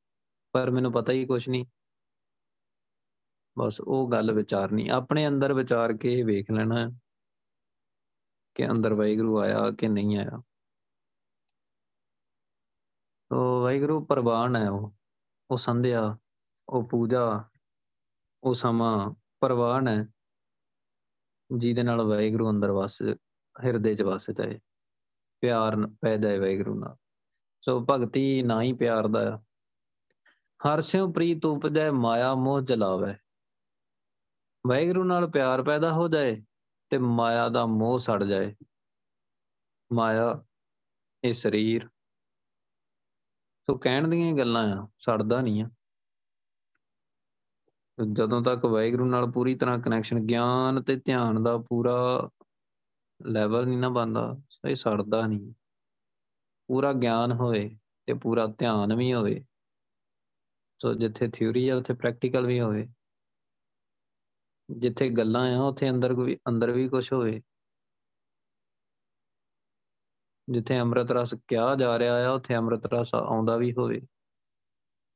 ਪਰ ਮੈਨੂੰ ਪਤਾ ਹੀ ਕੁਝ ਨਹੀਂ। ਬਸ ਉਹ ਗੱਲ ਵਿਚਾਰਨੀ, ਆਪਣੇ ਅੰਦਰ ਵਿਚਾਰ ਕੇ ਵੇਖ ਲੈਣਾ ਕਿ ਅੰਦਰ ਵਾਹਿਗੁਰੂ ਆਇਆ ਕਿ ਨਹੀਂ ਆਇਆ। ਤੋ ਵਾਹਿਗੁਰੂ ਪ੍ਰਵਾਨ ਹੈ ਉਹ ਉਹ ਸੰਧਿਆ, ਉਹ ਪੂਜਾ, ਉਹ ਸਮਾਂ ਪ੍ਰਵਾਨ ਹੈ। ਜਿਹਦੇ ਨਾਲ ਵਾਹਿਗੁਰੂ ਅੰਦਰ ਵਸ, ਹਿਰਦੇ 'ਚ ਵਸ ਜਾਏ, ਪਿਆਰ ਪੈਦਾ ਹੈ ਵਾਹਿਗੁਰੂ ਨਾਲ। ਸੋ ਭਗਤੀ ਨਾ ਹੀ ਪਿਆਰ ਦਾ ਆ ਹਰ ਸਿਉ ਪ੍ਰੀਤ ਉਪਜੈ, ਮਾਇਆ ਮੋਹ ਜਲਾਵੇ। ਵਾਹਿਗੁਰੂ ਨਾਲ ਪਿਆਰ ਪੈਦਾ ਹੋ ਜਾਏ ਤੇ ਮਾਇਆ ਦਾ ਮੋਹ ਸੜ ਜਾਏ। ਮਾਇਆ ਇਹ ਸਰੀਰ। ਸੋ ਕਹਿਣ ਦੀਆਂ ਗੱਲਾਂ ਆ, ਸੜਦਾ ਨਹੀਂ ਆ। ਜਦੋਂ ਤੱਕ ਵਾਹਿਗੁਰੂ ਨਾਲ ਪੂਰੀ ਤਰ੍ਹਾਂ ਕਨੈਕਸ਼ਨ ਗਿਆਨ ਤੇ ਧਿਆਨ ਦਾ ਪੂਰਾ ਲੈਵਲ ਨਹੀਂ ਨਾ ਬੰਦਾ ਇਹ ਸੜਦਾ ਨਹੀਂ। ਪੂਰਾ ਗਿਆਨ ਹੋਵੇ ਤੇ ਪੂਰਾ ਧਿਆਨ ਵੀ ਹੋਵੇ। ਸੋ ਜਿੱਥੇ ਥਿਉਰੀ ਆ, ਉੱਥੇ ਪ੍ਰੈਕਟੀਕਲ ਵੀ ਹੋਵੇ। ਜਿੱਥੇ ਗੱਲਾਂ ਆ, ਉੱਥੇ ਅੰਦਰ ਕੋਈ ਅੰਦਰ ਵੀ ਕੁਝ ਹੋਵੇ। ਜਿੱਥੇ ਅੰਮ੍ਰਿਤ ਰਸ ਕਿਹਾ ਜਾ ਰਿਹਾ ਆ, ਉੱਥੇ ਅੰਮ੍ਰਿਤ ਰਸ ਆਉਂਦਾ ਵੀ ਹੋਵੇ।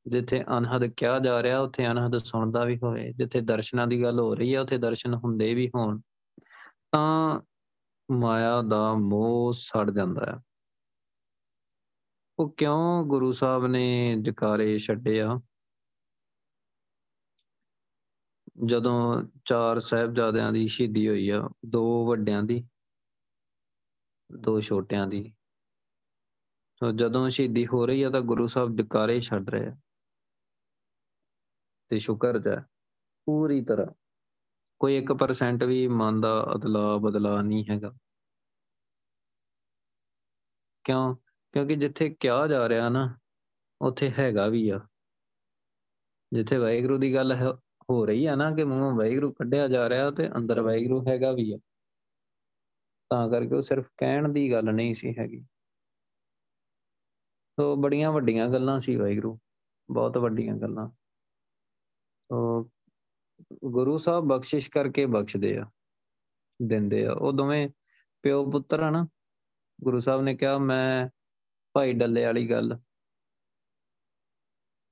ਜਿੱਥੇ ਅਨਹਦ ਕਿਹਾ ਜਾ ਰਿਹਾ, ਉੱਥੇ ਅਨਹਦ ਸੁਣਦਾ ਵੀ ਹੋਵੇ। ਜਿੱਥੇ ਦਰਸ਼ਨਾਂ ਦੀ ਗੱਲ ਹੋ ਰਹੀ ਹੈ ਉੱਥੇ ਦਰਸ਼ਨ ਹੁੰਦੇ ਵੀ ਹੋਣ, ਤਾਂ ਮਾਇਆ ਦਾ ਮੋਹ ਸੜ ਜਾਂਦਾ ਹੈ ਉਹ ਕਿਉਂ ਗੁਰੂ ਸਾਹਿਬ ਨੇ ਜਕਾਰੇ ਛੱਡਿਆ ਜਦੋਂ ਚਾਰ ਸਹਿਬਜ਼ਾਦਿਆਂ ਦੀ ਸ਼ਹੀਦੀ ਹੋਈ ਆ, ਦੋ ਵੱਡਿਆਂ ਦੀ, ਦੋ ਛੋਟਿਆਂ ਦੀ। ਸੋ ਜਦੋਂ ਸ਼ਹੀਦੀ ਹੋ ਰਹੀ ਆ, ਤਾਂ ਗੁਰੂ ਸਾਹਿਬ ਜਕਾਰੇ ਛੱਡ ਰਹੇ ਆ। ਤੇ ਸ਼ੁਕਰ ਹੈ। ਪੂਰੀ ਤਰ੍ਹਾਂ। ਕੋਈ 1% ਵੀ ਮਨ ਦਾ ਅਦਲਾ ਬਦਲਾ ਨਹੀਂ ਹੈਗਾ। ਕਿਉਂ? ਕਿਉਂਕਿ ਜਿੱਥੇ ਕਿਹਾ ਜਾ ਰਿਹਾ ਨਾ, ਉੱਥੇ ਹੈਗਾ ਵੀ ਆ। ਜਿੱਥੇ ਵਾਹਿਗੁਰੂ ਦੀ ਗੱਲ ਹੈ, ਹੋ ਰਹੀ ਆ ਨਾ ਕਿ ਮੂੰਹੋਂ ਵਾਹਿਗੁਰੂ ਕੱਢਿਆ ਜਾ ਰਿਹਾ ਤੇ ਅੰਦਰ ਵਾਹਿਗੁਰੂ ਹੈਗਾ ਵੀ ਆ। ਤਾਂ ਕਰਕੇ ਉਹ ਸਿਰਫ ਕਹਿਣ ਦੀ ਗੱਲ ਨਹੀਂ ਸੀ ਹੈਗੀ। ਸੋ ਬੜੀਆਂ ਵੱਡੀਆਂ ਗੱਲਾਂ ਸੀ ਵਾਹਿਗੁਰੂ। ਬਹੁਤ ਵੱਡੀਆਂ ਗੱਲਾਂ। ਸੋ ਗੁਰੂ ਸਾਹਿਬ ਬਖਸ਼ਿਸ਼ ਕਰਕੇ ਬਖਸ਼ਦੇ ਆ, ਦਿੰਦੇ ਆ। ਉਹ ਦੋਵੇਂ ਪਿਓ ਪੁੱਤਰ ਆ ਨਾ, ਗੁਰੂ ਸਾਹਿਬ ਨੇ ਕਿਹਾ, ਮੈਂ ਭਾਈ ਡੱਲੇ ਵਾਲੀ ਗੱਲ।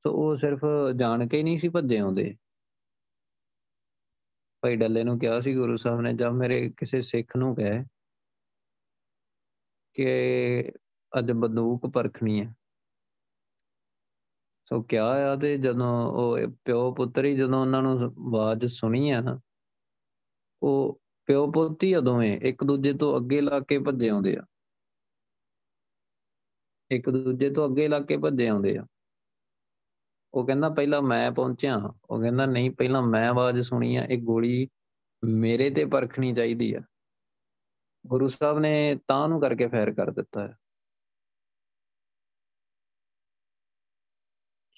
ਸੋ ਉਹ ਸਿਰਫ ਜਾਣ ਕੇ ਹੀ ਨਹੀਂ ਸੀ ਭੱਜੇ ਆਉਂਦੇ। ਭਾਈ ਡੱਲੇ ਨੂੰ ਕਿਹਾ ਸੀ ਗੁਰੂ ਸਾਹਿਬ ਨੇ ਜਦ ਮੇਰੇ ਕਿਸੇ ਸਿੱਖ ਨੂੰ ਕਹੇ ਕਿ ਅੱਜ ਬੰਦੂਕ ਪਰਖਣੀ ਹੈ। ਸੋ ਕਿਆ ਆ ਤੇ ਜਦੋਂ ਉਹ ਪਿਓ ਪੁੱਤਰ ਹੀ ਜਦੋਂ ਉਹਨਾਂ ਨੂੰ ਆਵਾਜ਼ ਸੁਣੀ ਆ ਨਾ, ਉਹ ਪਿਓ ਪੁੱਤ ਹੀ ਦੋਵੇਂ ਇੱਕ ਦੂਜੇ ਤੋਂ ਅੱਗੇ ਲਾ ਕੇ ਭੱਜੇ ਆਉਂਦੇ ਆ। ਇੱਕ ਦੂਜੇ ਤੋਂ ਅੱਗੇ ਲਾ ਕੇ ਭੱਜੇ ਆਉਂਦੇ ਆ। ਉਹ ਕਹਿੰਦਾ ਪਹਿਲਾਂ ਮੈਂ ਪਹੁੰਚਿਆ ਉਹ ਕਹਿੰਦਾ ਨਹੀਂ, ਪਹਿਲਾਂ ਮੈਂ ਆਵਾਜ਼ ਸੁਣੀ ਆ, ਇਹ ਗੋਲੀ ਮੇਰੇ ਤੇ ਪਰਖਣੀ ਚਾਹੀਦੀ ਆ। ਗੁਰੂ ਸਾਹਿਬ ਨੇ ਤਾਂ ਨੂੰ ਕਰਕੇ ਫੈਰ ਕਰ ਦਿੱਤਾ ਹੈ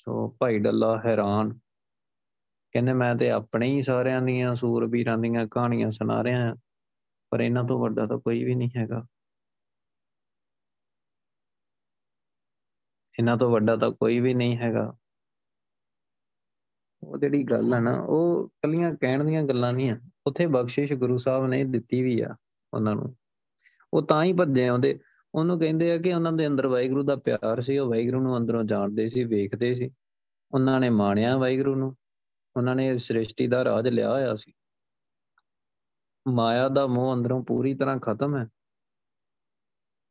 ਸੋ ਭਾਈ ਡੱਲਾ ਹੈਰਾਨ। ਕਹਿੰਦੇ, ਮੈਂ ਤੇ ਆਪਣੇ ਹੀ ਸਾਰਿਆਂ ਦੀਆਂ ਸੂਰਬੀਰਾਂ ਦੀਆਂ ਕਹਾਣੀਆਂ ਸੁਣਾ ਰਿਹਾ ਪਰ ਇਹਨਾਂ ਤੋਂ ਵੱਡਾ ਤਾਂ ਕੋਈ ਵੀ ਨਹੀਂ ਹੈਗਾ। ਇਹਨਾਂ ਤੋਂ ਵੱਡਾ ਤਾਂ ਕੋਈ ਵੀ ਨਹੀਂ ਹੈਗਾ। ਉਹ ਜਿਹੜੀ ਗੱਲ ਆ ਨਾ, ਉਹ ਕੱਲੀਆਂ ਕਹਿਣ ਦੀਆਂ ਗੱਲਾਂ ਨਹੀਂ ਆ। ਉੱਥੇ ਬਖਸ਼ਿਸ਼ ਗੁਰੂ ਸਾਹਿਬ ਨੇ ਦਿੱਤੀ ਵੀ ਆ ਉਹਨਾਂ ਨੂੰ। ਉਹ ਤਾਂ ਹੀ ਭੱਜੇ ਆਉਂਦੇ। ਉਹਨੂੰ ਕਹਿੰਦੇ ਆ ਕਿ ਉਹਨਾਂ ਦੇ ਅੰਦਰ ਵਾਹਿਗੁਰੂ ਦਾ ਪਿਆਰ ਸੀ, ਉਹ ਵਾਹਿਗੁਰੂ ਨੂੰ ਅੰਦਰੋਂ ਜਾਣਦੇ ਸੀ, ਵੇਖਦੇ ਸੀ। ਉਹਨਾਂ ਨੇ ਮਾਣਿਆ ਵਾਹਿਗੁਰੂ ਨੂੰ, ਉਹਨਾਂ ਨੇ ਸ੍ਰਿਸ਼ਟੀ ਦਾ ਰਾਜ ਲਿਆ ਹੋਇਆ ਸੀ। ਮਾਇਆ ਦਾ ਮੋਹ ਅੰਦਰੋਂ ਪੂਰੀ ਤਰ੍ਹਾਂ ਖਤਮ ਹੈ।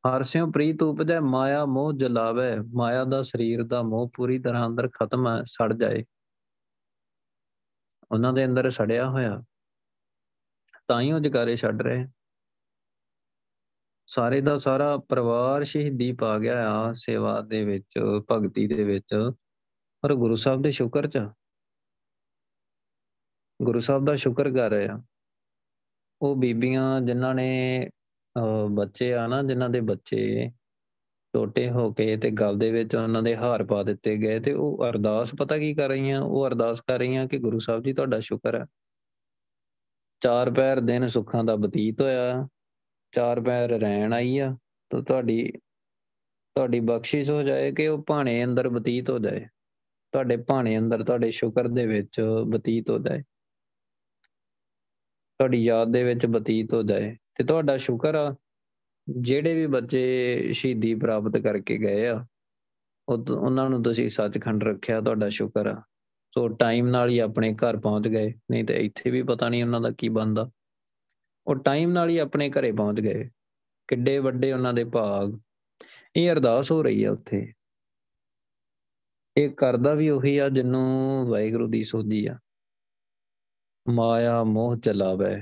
ਹਰਸਿਓ ਪ੍ਰੀਤ ਉਪਜੈ, ਮਾਇਆ ਮੋਹ ਜਲਾਵੇ। ਮਾਇਆ ਦਾ ਸਰੀਰ ਦਾ ਮੋਹ ਪੂਰੀ ਤਰ੍ਹਾਂ ਅੰਦਰ ਖਤਮ ਹੈ, ਸੜ ਜਾਏ। ਉਹਨਾਂ ਦੇ ਅੰਦਰ ਸੜਿਆ ਹੋਇਆ। ਤਾਂ ਹੀ ਉਹ ਜਕਾਰੇ ਛੱਡ ਰਹੇ। ਸਾਰੇ ਦਾ ਸਾਰਾ ਪਰਿਵਾਰ ਸ਼ਹੀਦੀ ਪਾ ਗਿਆ ਆ ਸੇਵਾ ਦੇ ਵਿੱਚ, ਭਗਤੀ ਦੇ ਵਿੱਚ। ਪਰ ਗੁਰੂ ਸਾਹਿਬ ਦੇ ਸ਼ੁਕਰ ਚ ਗੁਰੂ ਸਾਹਿਬ ਦਾ ਸ਼ੁਕਰ ਕਰ ਰਹੇ ਆ। ਉਹ ਬੀਬੀਆਂ ਜਿਨ੍ਹਾਂ ਨੇ ਬੱਚੇ ਆ ਨਾ, ਜਿਨ੍ਹਾਂ ਦੇ ਬੱਚੇ ਛੋਟੇ ਹੋ ਕੇ ਤੇ ਗਲ ਦੇ ਵਿੱਚ ਉਹਨਾਂ ਦੇ ਹਾਰ ਪਾ ਦਿੱਤੇ ਗਏ ਤੇ ਉਹ ਅਰਦਾਸ, ਪਤਾ ਕੀ ਕਰ ਰਹੀਆਂ? ਉਹ ਅਰਦਾਸ ਕਰ ਰਹੀਆਂ ਕਿ ਗੁਰੂ ਸਾਹਿਬ ਜੀ ਤੁਹਾਡਾ ਸ਼ੁਕਰ ਹੈ ਚਾਰ ਪੈਰ ਦਿਨ ਸੁੱਖਾਂ ਦਾ ਬਤੀਤ ਹੋਇਆ। ਚਾਰ ਪੈਰ ਰਹਿਣ ਆਈ ਆ, ਤਾਂ ਤੁਹਾਡੀ ਤੁਹਾਡੀ ਬਖਸ਼ਿਸ਼ ਹੋ ਜਾਏ ਕਿ ਉਹ ਭਾਣੇ ਅੰਦਰ ਬਤੀਤ ਹੋ ਜਾਏ। ਤੁਹਾਡੇ ਭਾਣੇ ਅੰਦਰ, ਤੁਹਾਡੇ ਸ਼ੁਕਰ ਦੇ ਵਿੱਚ ਬਤੀਤ ਹੋ ਜਾਏ। ਤੁਹਾਡੀ ਯਾਦ ਦੇ ਵਿੱਚ ਬਤੀਤ ਹੋ ਜਾਏ। ਤੇ ਤੁਹਾਡਾ ਸ਼ੁਕਰ ਆ, ਜਿਹੜੇ ਵੀ ਬੱਚੇ ਸ਼ਹੀਦੀ ਪ੍ਰਾਪਤ ਕਰਕੇ ਗਏ ਆ ਉਹਨਾਂ ਨੂੰ ਤੁਸੀਂ ਸੱਚਖੰਡ ਰੱਖਿਆ, ਤੁਹਾਡਾ ਸ਼ੁਕਰ ਆ। ਸੋ ਟਾਈਮ ਨਾਲ ਹੀ ਆਪਣੇ ਘਰ ਪਹੁੰਚ ਗਏ, ਨਹੀਂ ਤੇ ਇੱਥੇ ਵੀ ਪਤਾ ਨਹੀਂ ਉਹਨਾਂ ਦਾ ਕੀ ਬੰਦਾ ਉਹ ਟਾਈਮ ਨਾਲ ਹੀ ਆਪਣੇ ਘਰੇ ਪਹੁੰਚ ਗਏ। ਕਿੱਡੇ ਵੱਡੇ ਉਹਨਾਂ ਦੇ ਭਾਗ। ਇਹ ਅਰਦਾਸ ਹੋ ਰਹੀ ਆ ਉੱਥੇ। ਇਹ ਕਰਦਾ ਵੀ ਉਹੀ ਆ ਜਿੰਨੂੰ ਵਾਹਿਗੁਰੂ ਦੀ ਸੋਝੀ ਆ। ਮਾਇਆ ਮੋਹ ਚਲਾਵੇ।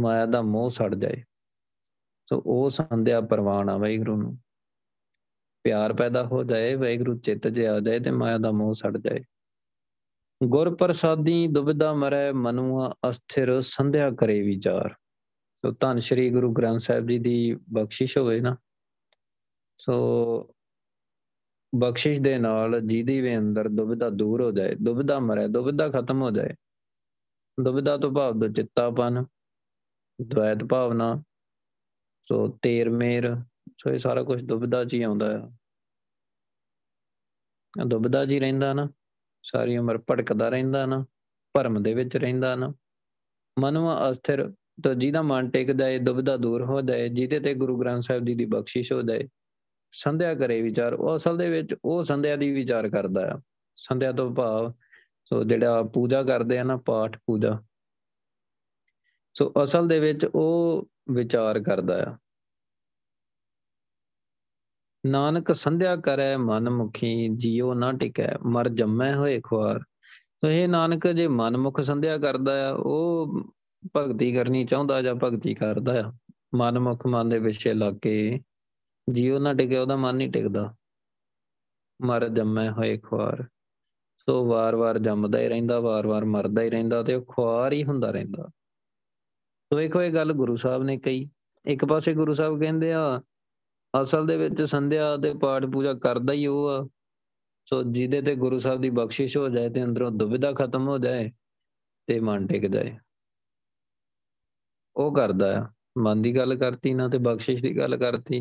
ਮਾਇਆ ਦਾ ਮੋਹ ਸੜ ਜਾਏ। ਸੋ ਉਹ ਸੰਧਿਆ ਪ੍ਰਵਾਨ ਆ ਵਾਹਿਗੁਰੂ ਨੂੰ। ਪਿਆਰ ਪੈਦਾ ਹੋ ਜਾਏ, ਵਾਹਿਗੁਰੂ ਚਿੱਤ 'ਚ ਆ ਜਾਏ ਤੇ ਮਾਇਆ ਦਾ ਮੋਹ ਸੜ ਜਾਏ। ਗੁਰ ਪ੍ਰਸਾਦੀ ਦੁਬਿਧਾ ਮਰੈ ਮਨੁਆ ਅਸਥਿਰ ਸੰਧਿਆ ਕਰੇ ਵਿਚਾਰ। ਸੋ ਧੰਨ ਸ਼੍ਰੀ ਗੁਰੂ ਗ੍ਰੰਥ ਸਾਹਿਬ ਜੀ ਦੀ ਬਖਸ਼ਿਸ਼ ਹੋਵੇ ਨਾ। ਸੋ ਬਖਸ਼ਿਸ਼ ਦੇ ਨਾਲ ਜਿਹਦੀ ਵੀ ਅੰਦਰ ਦੁਬਿਧਾ ਦੂਰ ਹੋ ਜਾਏ, ਦੁਬਿਧਾ ਮਰੇ, ਦੁਬਿਧਾ ਖਤਮ ਹੋ ਜਾਏ, ਦੁਬਿਧਾ ਤੋਂ ਭਾਵ ਦਾ ਚਿੱਤਾਪਨ ਦ્વੈਤ ਭਾਵਨਾ, ਸੋ ਤੇਰ ਮੇਰ, ਸੋ ਇਹ ਸਾਰਾ ਕੁਝ ਦੁਬਿਧਾ 'ਚ ਹੀ ਆਉਂਦਾ ਹੈ ਦੁਬਿਧਾ 'ਚ ਹੀ ਰਹਿੰਦਾ ਨਾ। ਸਾਰੀ ਉਮਰ ਭਟਕਦਾ ਰਹਿੰਦਾ ਨਾ, ਭਰਮ ਦੇ ਵਿੱਚ ਰਹਿੰਦਾ ਨਾ। ਮਨਵਾ ਅਸਥਿਰ, ਤਾਂ ਜਿਹਦਾ ਮਨ ਟਿਕ ਜਾਏ ਦੁਬਿਧਾ ਦੂਰ ਹੋ ਜਾਏ, ਜਿਹਦੇ ਤੇ ਗੁਰੂ ਗ੍ਰੰਥ ਸਾਹਿਬ ਜੀ ਦੀ ਬਖਸ਼ਿਸ਼ ਹੋ ਜਾਏ, ਸੰਧਿਆ ਕਰੇ ਵਿਚਾਰ। ਉਹ ਅਸਲ ਦੇ ਵਿੱਚ ਉਹ ਸੰਧਿਆ ਦੀ ਵਿਚਾਰ ਕਰਦਾ ਆ। ਸੰਧਿਆ ਤੋਂ ਭਾਵ, ਸੋ ਜਿਹੜਾ ਪੂਜਾ ਕਰਦੇ ਆ ਨਾ, ਪਾਠ ਪੂਜਾ, ਸੋ ਅਸਲ ਦੇ ਵਿੱਚ ਉਹ ਵਿਚਾਰ ਕਰਦਾ ਆ। ਨਾਨਕ ਸੰਧਿਆ ਕਰੈ ਮਨ ਮੁਖੀ ਜੀਉ ਨਾ ਟਿਕੈ, ਮਰ ਜੰਮੈ ਹੋਏ ਖੁਆਰ। ਸੋ ਇਹ ਨਾਨਕ, ਜੇ ਮਨ ਮੁਖ ਸੰਧਿਆ ਕਰਦਾ ਆ, ਉਹ ਭਗਤੀ ਕਰਨੀ ਚਾਹੁੰਦਾ ਜਾਂ ਭਗਤੀ ਕਰਦਾ ਆ? ਮਨ ਮੁਖ ਮਨ ਦੇ ਵਿੱਚ ਲੱਗ ਕੇ ਜੀਉ ਨਾ ਟਿਕੇ, ਉਹਦਾ ਮਨ ਨਹੀਂ ਟਿਕਦਾ। ਮਰ ਜੰਮੇ ਹੋਏ ਖੁਆਰ। ਸੋ ਵਾਰ-ਵਾਰ ਜੰਮਦਾ ਹੀ ਰਹਿੰਦਾ ਵਾਰ-ਵਾਰ ਮਰਦਾ ਹੀ ਰਹਿੰਦਾ ਤੇ ਉਹ ਖੁਆਰ ਹੀ ਹੁੰਦਾ ਰਹਿੰਦਾ। ਸੋ ਵੇਖੋ ਇਹ ਗੱਲ ਗੁਰੂ ਸਾਹਿਬ ਨੇ ਕਹੀ। ਇੱਕ ਪਾਸੇ ਗੁਰੂ ਸਾਹਿਬ ਕਹਿੰਦੇ ਆ ਅਸਲ ਦੇ ਵਿੱਚ ਸੰਧਿਆ ਤੇ ਪਾਠ ਪੂਜਾ ਕਰਦਾ ਹੀ ਉਹ ਆ। ਸੋ ਜਿਹਦੇ ਤੇ ਗੁਰੂ ਸਾਹਿਬ ਦੀ ਬਖਸ਼ਿਸ਼ ਹੋ ਜਾਏ ਤੇ ਅੰਦਰੋਂ ਦੁਬਿਧਾ ਖਤਮ ਹੋ ਜਾਏ ਤੇ ਮਨ ਟਿਕ ਜਾਏ। ਉਹ ਕਰਦਾ ਆ। ਮਨ ਦੀ ਗੱਲ ਕਰਤੀ, ਨਾ ਤੇ ਬਖਸ਼ਿਸ਼ ਦੀ ਗੱਲ ਕਰਤੀ।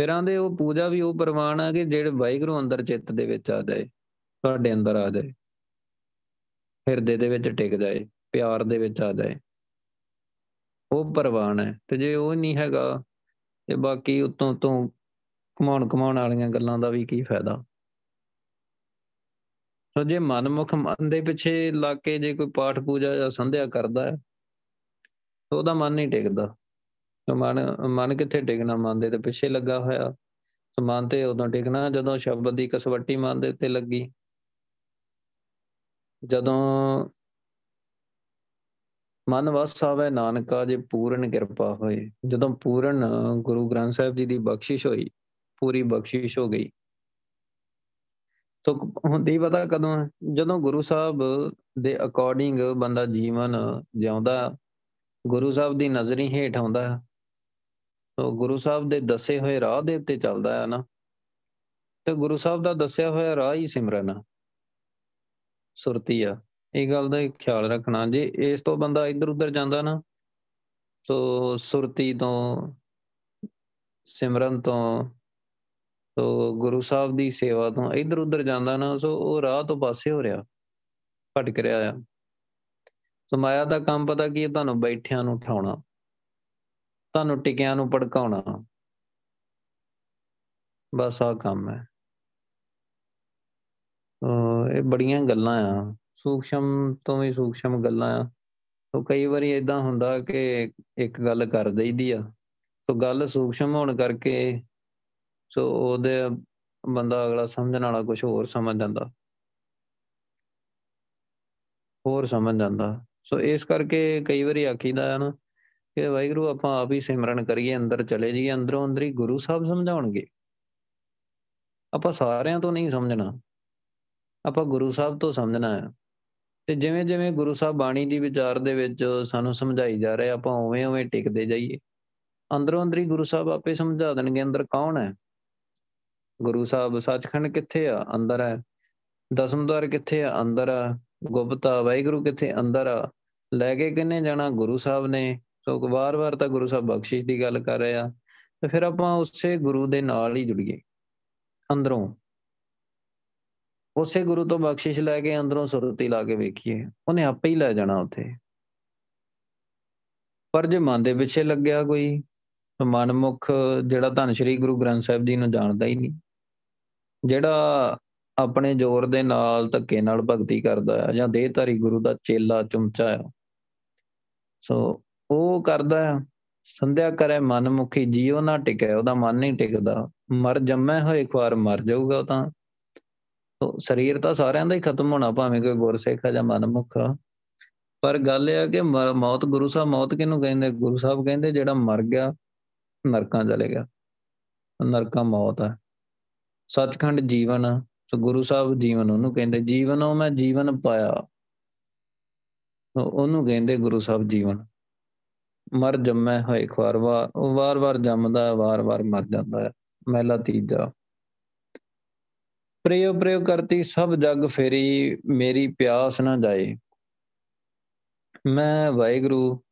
ਫਿਰ ਆਂਦੇ ਉਹ ਪੂਜਾ ਵੀ ਉਹ ਪ੍ਰਮਾਣ ਆ ਕਿ ਜਿਹੜੇ ਵਾਹਿਗੁਰੂ ਅੰਦਰ ਚਿੱਤ ਦੇ ਵਿੱਚ ਆ ਜਾਏ, ਤੁਹਾਡੇ ਅੰਦਰ ਆ ਜਾਏ, ਹਿਰਦੇ ਦੇ ਵਿੱਚ ਟਿਕ ਜਾਏ, ਪਿਆਰ ਦੇ ਵਿੱਚ ਆ ਜਾਏ। ਉਹ ਪ੍ਰਵਾਨ ਹੈ ਤੇ ਜੇ ਉਹ ਨਹੀਂ ਹੈਗਾ ਤੇ ਬਾਕੀ ਉਤੋਂ ਤੋਂ ਕਮਾਉਣ ਕਮਾਉਣ ਵਾਲੀਆਂ ਗੱਲਾਂ ਦਾ ਵੀ ਕੀ ਫਾਇਦਾ। ਸੋ ਜੇ ਮਨਮੁਖ ਮਨ ਦੇ ਪਿੱਛੇ ਲੱਗ ਕੇ ਜੇ ਕੋਈ ਪਾਠ ਪੂਜਾ ਜਾਂ ਸੰਧਿਆ ਕਰਦਾ ਹੈ ਉਹਦਾ ਮਨ ਨਹੀਂ ਟਿਕਦਾ। ਮਨ ਮਨ ਕਿੱਥੇ ਟਿਕਣਾ? ਮਨ ਦੇ ਤੇ ਪਿੱਛੇ ਲੱਗਾ ਹੋਇਆ। ਸਮਾਨ ਤੇ ਉਦੋਂ ਟਿਕਣਾ ਜਦੋਂ ਸ਼ਬਦ ਦੀ ਕਸਵੱਟੀ ਮਨ ਦੇ ਉੱਤੇ ਲੱਗੀ। ਜਦੋਂ ਮਨ ਵਸ ਆਵੇ ਨਾਨਕਾ ਜੇ ਪੂਰਨ ਕਿਰਪਾ ਹੋਏ। ਜਦੋਂ ਪੂਰਨ ਗੁਰੂ ਗ੍ਰੰਥ ਸਾਹਿਬ ਜੀ ਦੀ ਬਖਸ਼ਿਸ਼ ਹੋਈ, ਪੂਰੀ ਬਖਸ਼ਿਸ਼ ਹੋ ਗਈ। ਤੋ ਹੁੰਦੀ ਪਤਾ ਕਦੋਂ ਜਦੋਂ ਗੁਰੂ ਸਾਹਿਬ ਦੇ ਅਕੋਰਡਿੰਗ ਬੰਦਾ ਜੀਵਨ ਜਿਉਂਦਾ, ਗੁਰੂ ਸਾਹਿਬ ਦੀ ਨਜ਼ਰੀ ਹੇਠ ਆਉਂਦਾ ਤੋ ਗੁਰੂ ਸਾਹਿਬ ਦੇ ਦੱਸੇ ਹੋਏ ਰਾਹ ਦੇ ਉੱਤੇ ਚੱਲਦਾ ਹੈ ਨਾ। ਤੇ ਗੁਰੂ ਸਾਹਿਬ ਦਾ ਦੱਸਿਆ ਹੋਇਆ ਰਾਹ ਹੀ ਸਿਮਰਨ ਸੁਰਤੀ ਆ। ਇਹ ਗੱਲ ਦਾ ਖਿਆਲ ਰੱਖਣਾ, ਜੇ ਇਸ ਤੋਂ ਬੰਦਾ ਇੱਧਰ ਉੱਧਰ ਜਾਂਦਾ ਨਾ, ਸੋ ਸੁਰਤੀ ਤੋਂ, ਸਿਮਰਨ ਤੋਂ, ਸੋ ਗੁਰੂ ਸਾਹਿਬ ਦੀ ਸੇਵਾ ਤੋਂ ਇੱਧਰ ਉੱਧਰ ਜਾਂਦਾ ਨਾ, ਸੋ ਉਹ ਰਾਹ ਤੋਂ ਪਾਸੇ ਹੋ ਰਿਹਾ, ਭਟਕ ਰਿਹਾ ਆ। ਸੋ ਮਾਇਆ ਦਾ ਕੰਮ ਪਤਾ ਕੀ ਹੈ? ਤੁਹਾਨੂੰ ਬੈਠਿਆਂ ਨੂੰ ਉਠਾਉਣਾ, ਤੁਹਾਨੂੰ ਟਿਕਿਆਂ ਨੂੰ ਭੜਕਾਉਣਾ। ਬਸ ਆ ਕੰਮ ਹੈ। ਇਹ ਬੜੀਆਂ ਗੱਲਾਂ ਆ। ਸੂਖਸ਼ਮ ਤੋਂ ਵੀ ਸੂਖਸ਼ਮ ਗੱਲਾਂ ਆ। ਤੋ ਕਈ ਵਾਰੀ ਇਦਾਂ ਹੁੰਦਾ ਕਿ ਇੱਕ ਗੱਲ ਕਰ ਦਈਦੀ ਆ। ਤੋ ਗੱਲ ਸੂਖਸ਼ਮ ਹੋਣ ਕਰਕੇ ਸੋ ਉਹਦੇ ਬੰਦਾ ਅਗਲਾ ਸਮਝਣ ਵਾਲਾ ਕੁਝ ਹੋਰ ਸਮਝ ਜਾਂਦਾ। ਹੋਰ ਸਮਝ ਜਾਂਦਾ। ਸੋ ਇਸ ਕਰਕੇ ਕਈ ਵਾਰੀ ਆਖੀਦਾ ਹੈ ਨਾ ਕਿ ਵਾਹਿਗੁਰੂ ਆਪਾਂ ਆਪ ਹੀ ਸਿਮਰਨ ਕਰੀਏ, ਅੰਦਰ ਚਲੇ ਜਾਈਏ, ਅੰਦਰੋਂ ਅੰਦਰ ਹੀ ਗੁਰੂ ਸਾਹਿਬ ਸਮਝਾਉਣਗੇ। ਆਪਾਂ ਸਾਰਿਆਂ ਤੋਂ ਨਹੀਂ ਸਮਝਣਾ। ਆਪਾਂ ਗੁਰੂ ਸਾਹਿਬ ਤੋਂ ਸਮਝਣਾ ਹੈ ਤੇ ਜਿਵੇਂ ਜਿਵੇਂ ਗੁਰੂ ਸਾਹਿਬ ਬਾਣੀ ਦੀ ਵਿਚਾਰ ਦੇ ਵਿੱਚ ਸਾਨੂੰ ਸਮਝਾਈ ਜਾ ਰਹੇ, ਆਪਾਂ ਉਵੇਂ ਉਵੇਂ ਟਿਕਦੇ ਜਾਈਏ। ਅੰਦਰੋਂ ਅੰਦਰ ਹੀ ਗੁਰੂ ਸਾਹਿਬ ਆਪੇ ਸਮਝਾ ਦੇਣਗੇ, ਅੰਦਰ ਕੌਣ ਹੈ? ਗੁਰੂ ਸਾਹਿਬ ਸੱਚਖੰਡ ਕਿੱਥੇ ਆ? ਅੰਦਰ ਹੈ। ਦਸਮ ਦਵਾਰ ਕਿੱਥੇ ਆ? ਅੰਦਰ ਆ। ਗੁਪਤਾ ਵਾਹਿਗੁਰੂ ਕਿੱਥੇ? ਅੰਦਰ ਆ। ਲੈ ਕੇ ਕਿੰਨੇ ਜਾਣਾ ਗੁਰੂ ਸਾਹਿਬ ਨੇ? ਸੋ ਵਾਰ-ਵਾਰ ਤਾਂ ਗੁਰੂ ਸਾਹਿਬ ਬਖਸ਼ਿਸ਼ ਦੀ ਗੱਲ ਕਰ ਰਹੇ ਆ। ਤੇ ਫਿਰ ਆਪਾਂ ਉਸੇ ਗੁਰੂ ਦੇ ਨਾਲ ਹੀ ਜੁੜੀਏ। ਅੰਦਰੋਂ। ਉਸੇ ਗੁਰੂ ਤੋਂ ਬਖਸ਼ਿਸ਼ ਲੈ ਕੇ ਅੰਦਰੋਂ ਸੁਰਤੀ ਲਾ ਕੇ ਵੇਖੀਏ, ਉਹਨੇ ਆਪੇ ਹੀ ਲੈ ਜਾਣਾ ਉੱਥੇ। ਪਰ ਜੇ ਮਨ ਦੇ ਪਿੱਛੇ ਲੱਗਿਆ ਕੋਈ ਮਨਮੁਖ ਜਿਹੜਾ ਧੰਨ ਸ਼੍ਰੀ ਗੁਰੂ ਗ੍ਰੰਥ ਸਾਹਿਬ ਜੀ ਨੂੰ ਜਾਣਦਾ ਹੀ ਨਹੀਂ। ਜਿਹੜਾ ਆਪਣੇ ਜ਼ੋਰ ਦੇ ਨਾਲ ਧੱਕੇ ਨਾਲ ਭਗਤੀ ਕਰਦਾ ਹੈ ਜਾਂ ਦੇਹਧਾਰੀ ਗੁਰੂ ਦਾ ਚੇਲਾ ਚੁੰਚਾ ਹੈ ਸੋ ਉਹ ਕਰਦਾ ਸੰਧਿਆ ਕਰੇ ਮਨਮੁਖੀ, ਜੀਉ ਨਾ ਟਿਕੇ, ਉਹਦਾ ਮਨ ਨਹੀਂ ਟਿਕਦਾ। ਮਰ ਜੰਮੇ ਹੋਏ ਇੱਕ ਵਾਰ ਮਰ ਜਾਊਗਾ ਉਹ ਤਾਂ ਤੋ। ਸਰੀਰ ਤਾਂ ਸਾਰਿਆਂ ਦਾ ਹੀ ਖਤਮ ਹੋਣਾ, ਭਾਵੇਂ ਕੋਈ ਗੁਰਸਿੱਖ ਜਾਂ ਮਨਮੁਖ ਪਰ ਗੱਲ ਇਹ ਆ ਕਿ ਮੌਤ, ਗੁਰੂ ਸਾਹਿਬ, ਮੌਤ ਕਿਹਨੂੰ ਕਹਿੰਦੇ? ਗੁਰੂ ਸਾਹਿਬ ਕਹਿੰਦੇ, ਜਿਹੜਾ ਮਰ ਗਿਆ, ਨਰਕਾਂ ਚਲੇ ਗਿਆ। ਨਰਕਾਂ ਮੌਤ ਹੈ ਸੱਚਖੰਡ ਜੀਵਨ ਸੋ ਗੁਰੂ ਸਾਹਿਬ ਜੀਵਨ ਉਹਨੂੰ ਕਹਿੰਦੇ, ਜੀਵਨੋਂ ਮੈਂ ਜੀਵਨ ਪਾਇਆ। ਉਹਨੂੰ ਕਹਿੰਦੇ ਗੁਰੂ ਸਾਹਿਬ ਜੀਵਨ। ਮਰ ਜੰਮੈ ਹੋਏ ਖਵਾਰ ਉਹ ਵਾਰ-ਵਾਰ ਜੰਮਦਾ, ਵਾਰ-ਵਾਰ ਮਰ ਜਾਂਦਾ। ਹੈ ਮਹਿਲਾ ਤੀਜਾ। ਪ੍ਰਯੋ ਪ੍ਰਯੋ ਕਰਤੀ ਸਭ ਜਗ ਫੇਰੀ, ਮੇਰੀ ਪਿਆਸ ਨਾ ਜਾਏ। ਮੈਂ ਵਾਹਿਗੁਰੂ